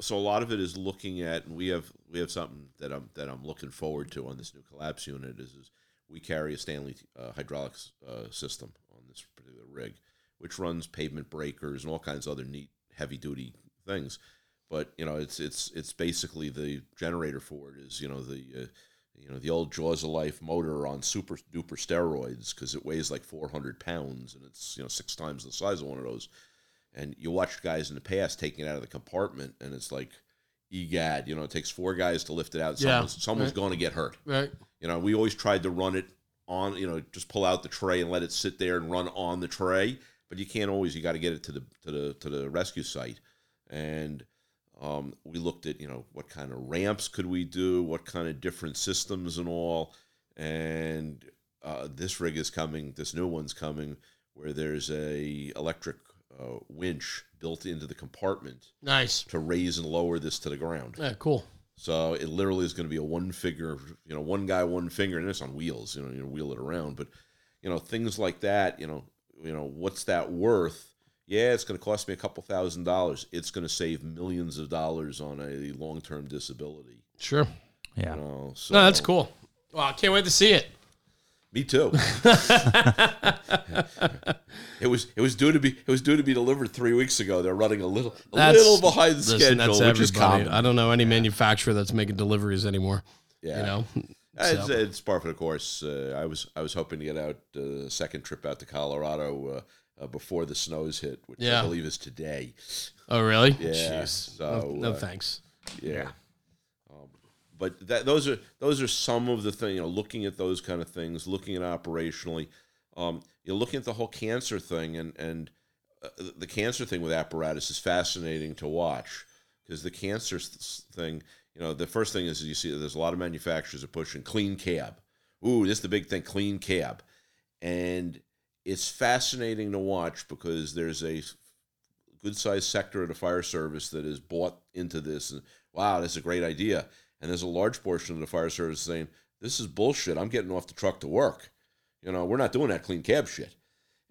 So a lot of it is looking at, and we have we have something that I'm that I'm looking forward to on this new collapse unit is, is we carry a Stanley uh, hydraulics uh, system on this particular rig, which runs pavement breakers and all kinds of other neat heavy duty things. But you know, it's it's it's basically the generator for it is you know the uh, you know the old Jaws of Life motor on super duper steroids because it weighs like 400 pounds and it's you know six times the size of one of those and you watch guys in the past taking it out of the compartment, and it's like, egad, you know, it takes four guys to lift it out. Yeah, Someone's, someone's right. going to get hurt. Right. You know, we always tried to run it on, you know, just pull out the tray and let it sit there and run on the tray, but you can't always. You got to get it to the to the to the rescue site, and um, we looked at, you know, what kind of ramps could we do, what kind of different systems and all, and uh, this rig is coming, this new one's coming, where there's a electric uh, winch built into the compartment Nice. to raise and lower this to the ground. Yeah, cool. So it literally is going to be a one figure, you know, one guy, one finger, and it's on wheels. You know, you wheel it around, but you know, things like that. You know, you know, what's that worth? Yeah, it's going to cost me a couple thousand dollars. It's going to save millions of dollars on a long term disability. Sure. Yeah. You know, so No, that's cool. Well, I can't wait to see it. Me too. it was it was due to be it was due to be delivered three weeks ago. They're running a little a That's- little behind the Listen, schedule, which is common. I don't know any manufacturer that's making deliveries anymore. yeah, You know. It's, So- it's par for the course. Uh, I was I was hoping to get out uh, second trip out to Colorado uh, uh, before the snows hit, which Yeah. I believe is today. Oh, really? Yeah, Jeez. so, no, no uh, thanks. Yeah. Um, but that those are those are some of the things. You know, looking at those kind of things, looking at operationally. Um, you're looking at the whole cancer thing, and and uh, the cancer thing with apparatus is fascinating to watch because the cancer thing. You know, the first thing is you see there's a lot of manufacturers are pushing clean cab. Ooh, this is the big thing, clean cab, and it's fascinating to watch because there's a good sized sector of the fire service that is bought into this and wow that's a great idea and there's a large portion of the fire service saying this is bullshit i'm getting off the truck to work you know we're not doing that clean cab shit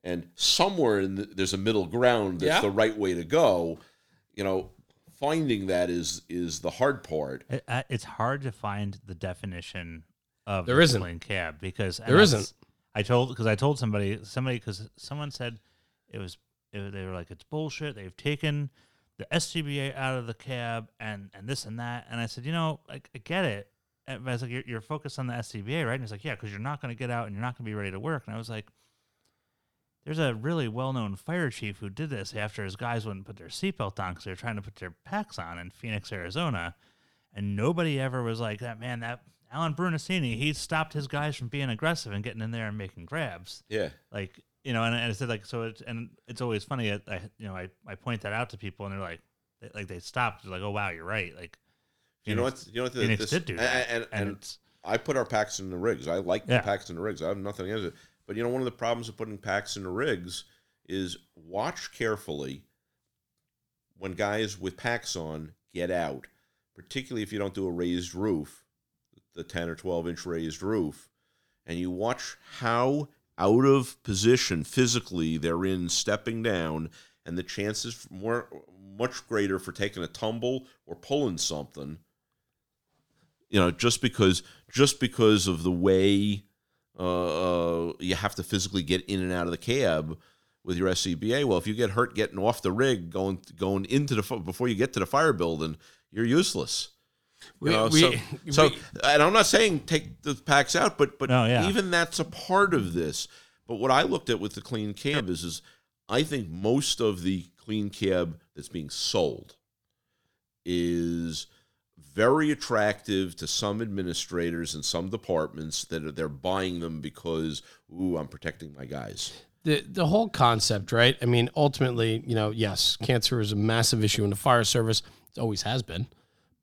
and somewhere in the, there's a middle ground that's Yeah. the right way to go you know finding that is is the hard part It, uh, it's hard to find the definition of There the isn't. clean cab because and There that's- isn't. I told because I told somebody somebody because someone said it was it, they were like it's bullshit. They've taken the SCBA out of the cab and and this and that. And I said, you know, like I get it. And I was like, you're, you're focused on the SCBA, right? And he's like, yeah, because you're not going to get out and you're not going to be ready to work. And I was like, there's a really well-known fire chief who did this after his guys wouldn't put their seatbelt on because they were trying to put their packs on in Phoenix, Arizona, and nobody ever was like that. Man, that Alan Brunacini, he stopped his guys from being aggressive and getting in there and making grabs. yeah Like you know, and, and I said like so, it's and it's always funny. I, I you know I, I point that out to people and they're like, they, like they stop. They're like, oh wow, you're right. Like you know Phoenix- what you know what the, Phoenix this, did do that, and, and, and, and I put our packs in the rigs. I like Yeah. the packs in the rigs. I have nothing against it. But you know, one of the problems of putting packs in the rigs is watch carefully when guys with packs on get out, particularly if you don't do a raised roof, the 10 or 12 inch raised roof, and you watch how out of position physically they're in stepping down and the chances more much greater for taking a tumble or pulling something you know just because just because of the way uh, you have to physically get in and out of the cab with your SCBA. Well, if you get hurt getting off the rig, going going into the before you get to the fire building, you're useless. You know, we, so, we, so and I'm not saying take the packs out, but but oh, yeah. even that's a part of this. But what I looked at with the clean cab is is I think most of the clean cab that's being sold is very attractive to some administrators and some departments that are they're buying them because ooh I'm protecting my guys. The the whole concept, right? I mean, ultimately, you know, yes, cancer is a massive issue in the fire service. It always has been,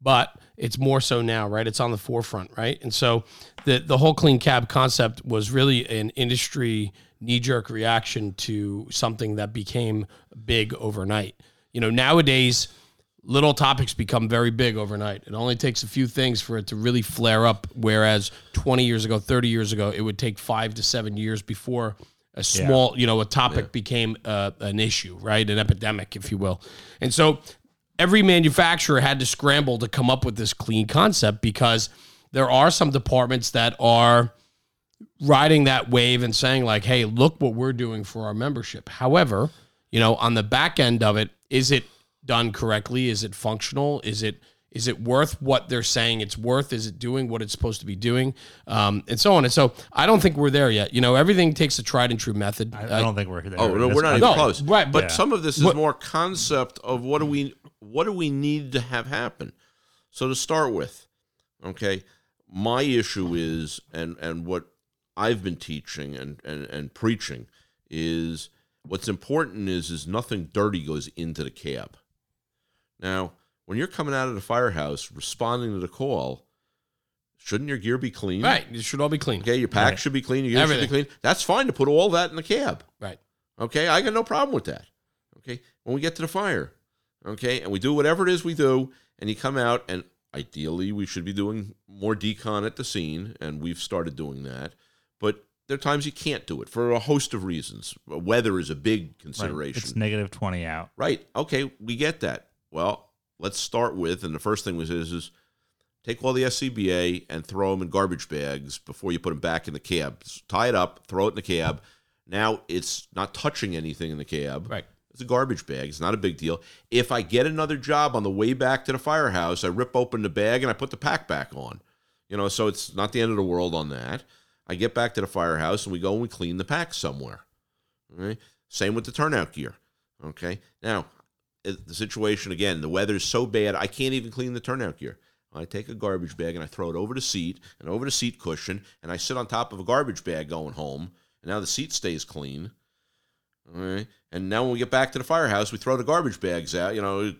but it's more so now, right? It's on the forefront, right? And so the the whole clean cab concept was really an industry knee jerk reaction to something that became big overnight. You know, nowadays little topics become very big overnight. It only takes a few things for it to really flare up. Whereas 20 years ago, 30 years ago, it would take five to seven years before a small, yeah. you know, a topic yeah. became uh, an issue, right? An epidemic, if you will. And so every manufacturer had to scramble to come up with this clean concept because there are some departments that are riding that wave and saying like, "Hey, look what we're doing for our membership." However, you know, on the back end of it, is it done correctly? Is it functional? Is it is it worth what they're saying it's worth? Is it doing what it's supposed to be doing? Um, and so on. And so I don't think we're there yet. You know, everything takes a tried and true method. I, I don't think we're there. Oh no, we're not even no, close. Right, but yeah. some of this is what, more concept of what do we what do we need to have happen. So to start with, okay, my issue is and and what I've been teaching and and, and preaching is what's important is is nothing dirty goes into the cab. Now, when you're coming out of the firehouse responding to the call, shouldn't your gear be clean? Right. It should all be clean. Okay, your pack right. should be clean, your gear Everything. should be clean. That's fine to put all that in the cab. Right. Okay, I got no problem with that. Okay, when we get to the fire, okay, and we do whatever it is we do, and you come out, and ideally we should be doing more decon at the scene, and we've started doing that. But there are times you can't do it for a host of reasons. Weather is a big consideration. Right. It's negative 20 out. Right. Okay, we get that. Well, let's start with, and the first thing was is, is take all the SCBA and throw them in garbage bags before you put them back in the cab. Tie it up, throw it in the cab. Now it's not touching anything in the cab. Right. It's a garbage bag. It's not a big deal. If I get another job on the way back to the firehouse, I rip open the bag and I put the pack back on. You know, so it's not the end of the world on that. I get back to the firehouse and we go and we clean the pack somewhere. Okay. Same with the turnout gear. Okay. Now, the situation again, the weather's so bad, I can't even clean the turnout gear. I take a garbage bag and I throw it over the seat and over the seat cushion, and I sit on top of a garbage bag going home, and now the seat stays clean. All right. And now when we get back to the firehouse, we throw the garbage bags out. You know,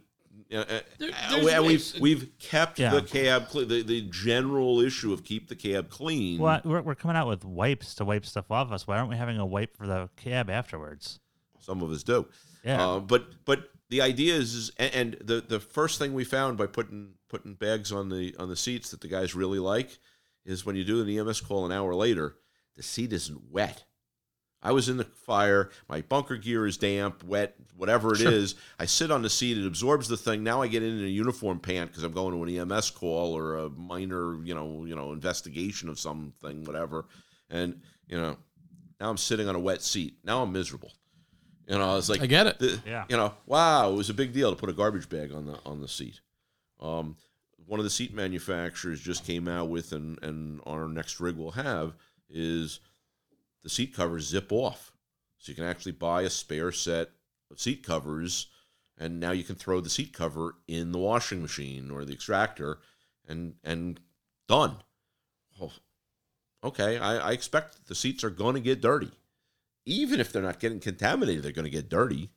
uh, there, we've we've kept yeah. the cab clean. The, the general issue of keep the cab clean. Well, we're, we're coming out with wipes to wipe stuff off us. Why aren't we having a wipe for the cab afterwards? Some of us do. Yeah. Uh, but but the idea is, is and the the first thing we found by putting putting bags on the on the seats that the guys really like is when you do an EMS call an hour later, the seat isn't wet. I was in the fire. My bunker gear is damp, wet, whatever it sure. is. I sit on the seat. It absorbs the thing. Now I get in a uniform pant because I'm going to an EMS call or a minor, you know, you know, investigation of something, whatever. And you know, now I'm sitting on a wet seat. Now I'm miserable. You know, I was like, I get it. The, yeah. You know, wow, it was a big deal to put a garbage bag on the on the seat. Um, one of the seat manufacturers just came out with, and and our next rig will have is the seat covers zip off, so you can actually buy a spare set of seat covers, and now you can throw the seat cover in the washing machine or the extractor, and and done. Oh, okay, I, I expect the seats are going to get dirty even if they're not getting contaminated, they're going to get dirty.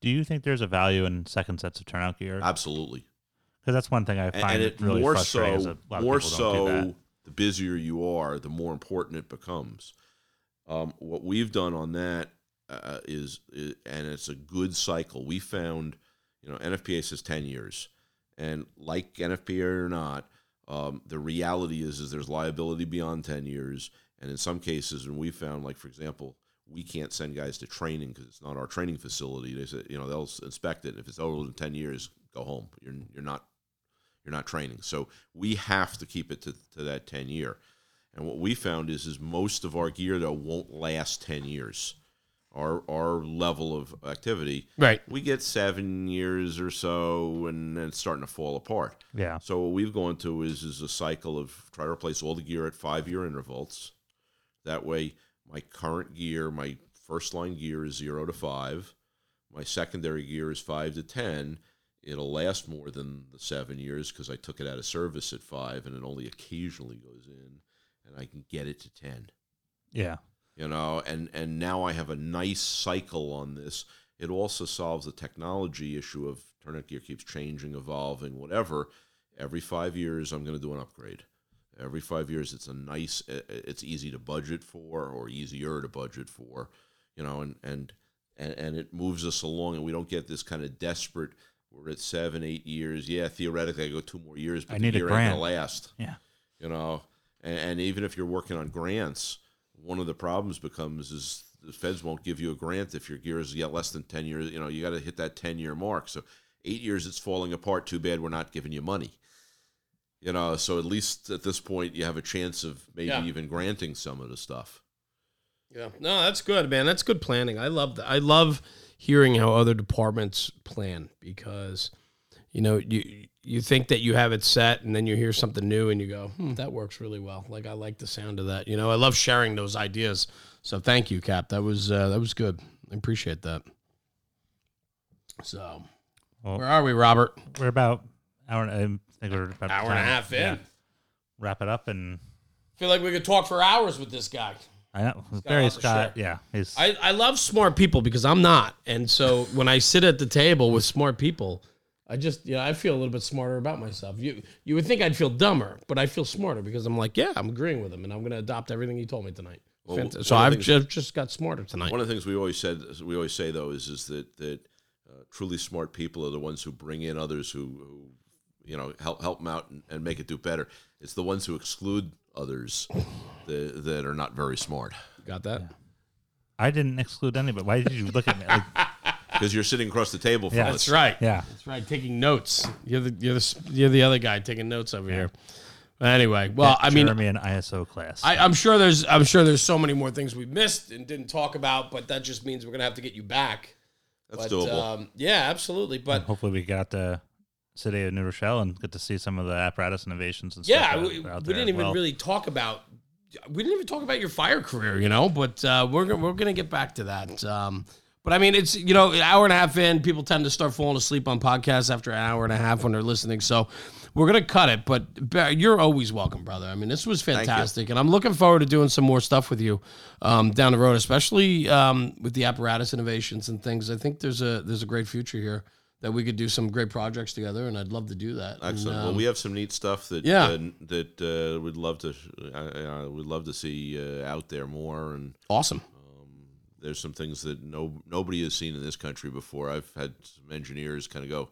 Do you think there's a value in second sets of turnout gear? Absolutely. Because that's one thing I find and it, really more frustrating. So, more so, the busier you are, the more important it becomes. Um, what we've done on that uh, is, is, and it's a good cycle. We found, you know, NFPA says ten years, and like NFPA or not, Um, the reality is, is there's liability beyond 10 years. And in some cases, and we found, like, for example, we can't send guys to training because it's not our training facility. They said, you know, they'll inspect it. If it's older than 10 years, go home. You're, you're not, you're not training. So we have to keep it to, to that 10 year. And what we found is, is most of our gear though won't last 10 years. Our, our level of activity, Right. we get seven years or so, and then it's starting to fall apart. Yeah. So what we've gone to is is a cycle of try to replace all the gear at five year intervals. That way, my current gear, my first line gear is zero to five. My secondary gear is five to ten. It'll last more than the seven years because I took it out of service at five, and it only occasionally goes in, and I can get it to ten Yeah. you know and and now i have a nice cycle on this it also solves the technology issue of turnout gear keeps changing evolving whatever every five years i'm going to do an upgrade every five years it's a nice it's easy to budget for or easier to budget for you know and and and, and it moves us along and we don't get this kind of desperate we're at seven eight years yeah theoretically i go two more years but I the need a gonna grant. last Yeah. you know and, and even if you're working on grants one of the problems becomes is the feds won't give you a grant if your gear is yet less than 10 years you know you got to hit that 10 year mark so eight years it's falling apart too bad we're not giving you money you know so at least at this point you have a chance of maybe Yeah. even granting some of the stuff Yeah. No, that's good, man. That's good planning. I love that. I love hearing how other departments plan because you know, you you think that you have it set and then you hear something new and you go, hmm, that works really well. Like I like the sound of that. You know, I love sharing those ideas. So thank you, Cap. That was uh, that was good. I appreciate that. So Well- where are we, Robert? We're about hour. I think we're about Hour and a half in. Yeah. Wrap it up and feel like we could talk for hours with this guy. I know a Barry lot Scott. share. Yeah, he's I, I love smart people because I'm not. And so when I sit at the table with smart people, I just you know, I feel a little bit smarter about myself. You you would think I'd feel dumber, but I feel smarter because I'm like, yeah, I'm agreeing with him and I'm gonna adopt everything he told me tonight. Well, Fant- so I've things- just, just got smarter tonight. one of the things we always said we always say though is is that that uh, truly smart people are the ones who bring in others who, who you know help help them out and, and make it do better it's the ones who exclude others that, that are not very smart Got that? I didn't exclude anybody. Why did you look at me? Like, because you're sitting across the table from Yeah. us That's right. yeah, That's right. Taking notes. You're the you're the you're the other guy taking notes over here. Anyway, well, I mean, Jeremy an ISO class. I, I'm sure there's I'm sure there's so many more things we missed and didn't talk about, but that just means we're gonna have to get you back. that's but, doable Um, yeah, absolutely. But Hopefully, we got to City of New Rochelle and get to see some of the apparatus innovations and yeah, stuff. we, that are out we didn't even well. really talk about we didn't even talk about your fire career, you know. But uh, we're gonna, we're gonna get back to that. Um, but I mean, it's you know, an hour and a half in, people tend to start falling asleep on podcasts after an hour and a half when they're listening. So we're gonna cut it. But Barry, you're always welcome, brother. I mean, this was fantastic, and I'm looking forward to doing some more stuff with you um, down the road, especially um, with the apparatus innovations and things. I think there's a there's a great future here that we could do some great projects together, and I'd love to do that. And, excellent well um, we have some neat stuff that yeah. uh, that uh, we'd love to uh, uh, we'd love to see uh, out there more and awesome. there's some things that no nobody has seen in this country before. I've had some engineers kind of go,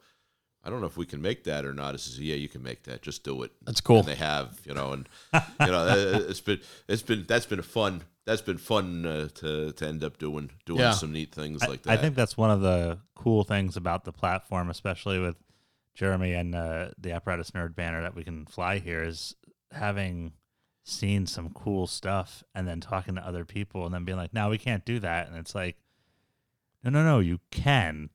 I don't know if we can make that or not. I says, yeah, you can make that. Just do it. That's cool. And they have, you know, and you know, it's been it's been that's been a fun that's been fun uh, to to end up doing doing Yeah. some neat things I, like that. I think that's one of the cool things about the platform, especially with Jeremy and uh, the apparatus nerd banner that we can fly here, is having seen some cool stuff and then talking to other people and then being like, "No, we can't do that," and it's like, "No, no, no, you can."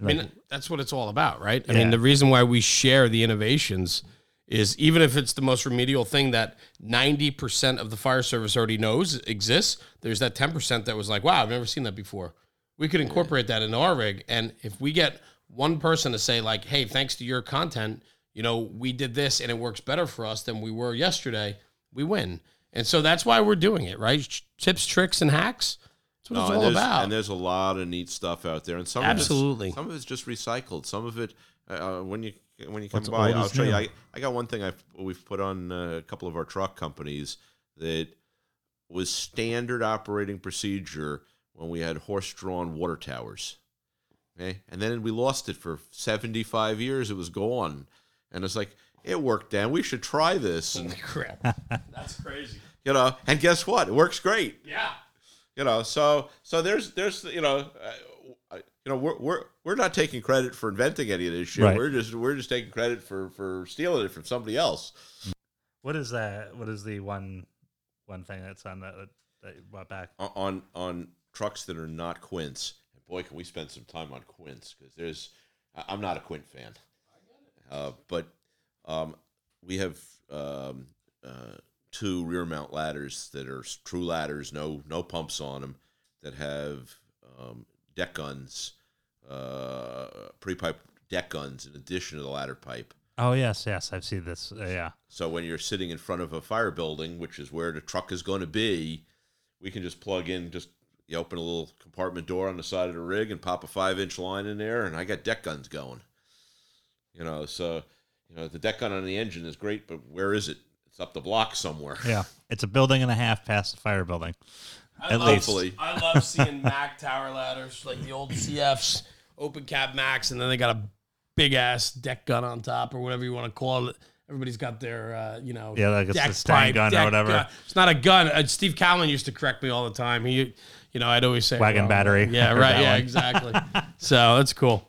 I mean, that's what it's all about, right? I mean, the reason why we share the innovations is even if it's the most remedial thing that 90% of the fire service already knows exists, there's that 10% that was like, wow, I've never seen that before. We could incorporate that into our rig. And if we get one person to say, like, hey, thanks to your content, you know, we did this and it works better for us than we were yesterday, we win. And so that's why we're doing it, right? Tips, tricks, and hacks. That's what No, it's all about. And there's a lot of neat stuff out there, and some Absolutely. Of it's, some of it's just recycled. Some of it, uh, when you when you come What's by, I'll is show you. I, I got one thing I've we've put on uh, a couple of our truck companies that was standard operating procedure when we had horse-drawn water towers. Okay, and then we lost it for seventy-five years. It was gone, and it's like it worked, Dan. We should try this, and Crap. That's crazy. you know, and guess what? It works great. Yeah. You know, so so there's there's you know, uh, you know, we're we're we're not taking credit for inventing any of this shit. Right. We're just we're just taking credit for for stealing it from somebody else. What is that? What is the one one thing that's on that that you brought back? On on trucks that are not Quints. Boy, can we spend some time on Quints because there's I- I'm not a Quint fan, uh, but um, we have um, uh, two rear mount ladders that are true ladders, no no pumps on them, that have um, deck guns, uh, pre pipe deck guns in addition to the ladder pipe. Oh yes, yes, I've seen this. Uh, yeah, So when you're sitting in front of a fire building, which is where the truck is going to be, we can just plug in, just you open a little compartment door on the side of the rig and pop a five inch line in there, and I got deck guns going. You know, so you know the deck gun on the engine is great, but where is it? It's up the block somewhere. yeah. It's a building and a half past the fire building. I At love, least. I love seeing Mack tower ladders, like the old CFs, open cab Macks, and then they got a big ass deck gun on top or whatever you want to call it. Everybody's got their, uh, you know, Yeah, like it's deck a stand gun or whatever. gun. It's not a gun. Uh, Steve Callan used to correct me all the time. He, you know, I'd always say Wagon wrong. battery. Yeah, right. Yeah, one. exactly. so that's cool.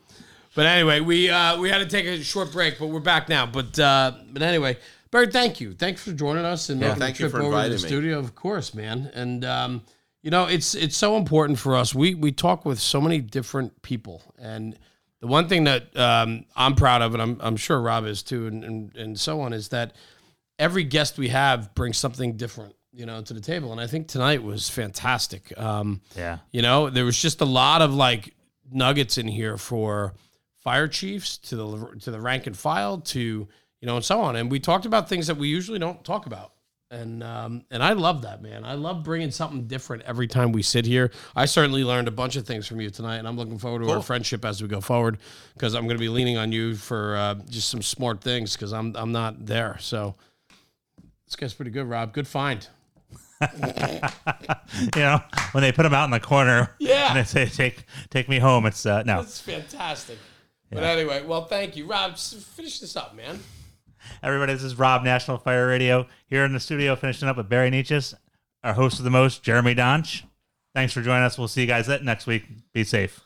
But anyway, we uh, we had to take a short break, but we're back now. But uh, but anyway, Barry, thank you. Thanks for joining us and making thank the you trip for over to the me. studio. Of course, man. And um, you know, it's it's so important for us. We we talk with so many different people, and the one thing that um, I'm proud of, and I'm I'm sure Rob is too, and, and and so on, is that every guest we have brings something different, you know, to the table. And I think tonight was fantastic. Um, Yeah, you know, there was just a lot of like nuggets in here for fire chiefs to the to the rank and file to you know and so on. And we talked about things that we usually don't talk about. And um, and I love that man. I love bringing something different every time we sit here. I certainly learned a bunch of things from you tonight, and I'm looking forward to our friendship as we go forward because I'm going to be leaning on you for uh, just some smart things because I'm I'm not there. So this guy's pretty good, Rob. Good find. you know when they put him out in the corner. Yeah. and they say take take me home. It's uh, no. That's fantastic. But anyway, well, thank you, Rob. Finish this up, man. Everybody, this is Rob National Fire Radio here in the studio, finishing up with Barry Nietzsche, our host of the most, Jeremy Donch. Thanks for joining us. We'll see you guys next week. Be safe.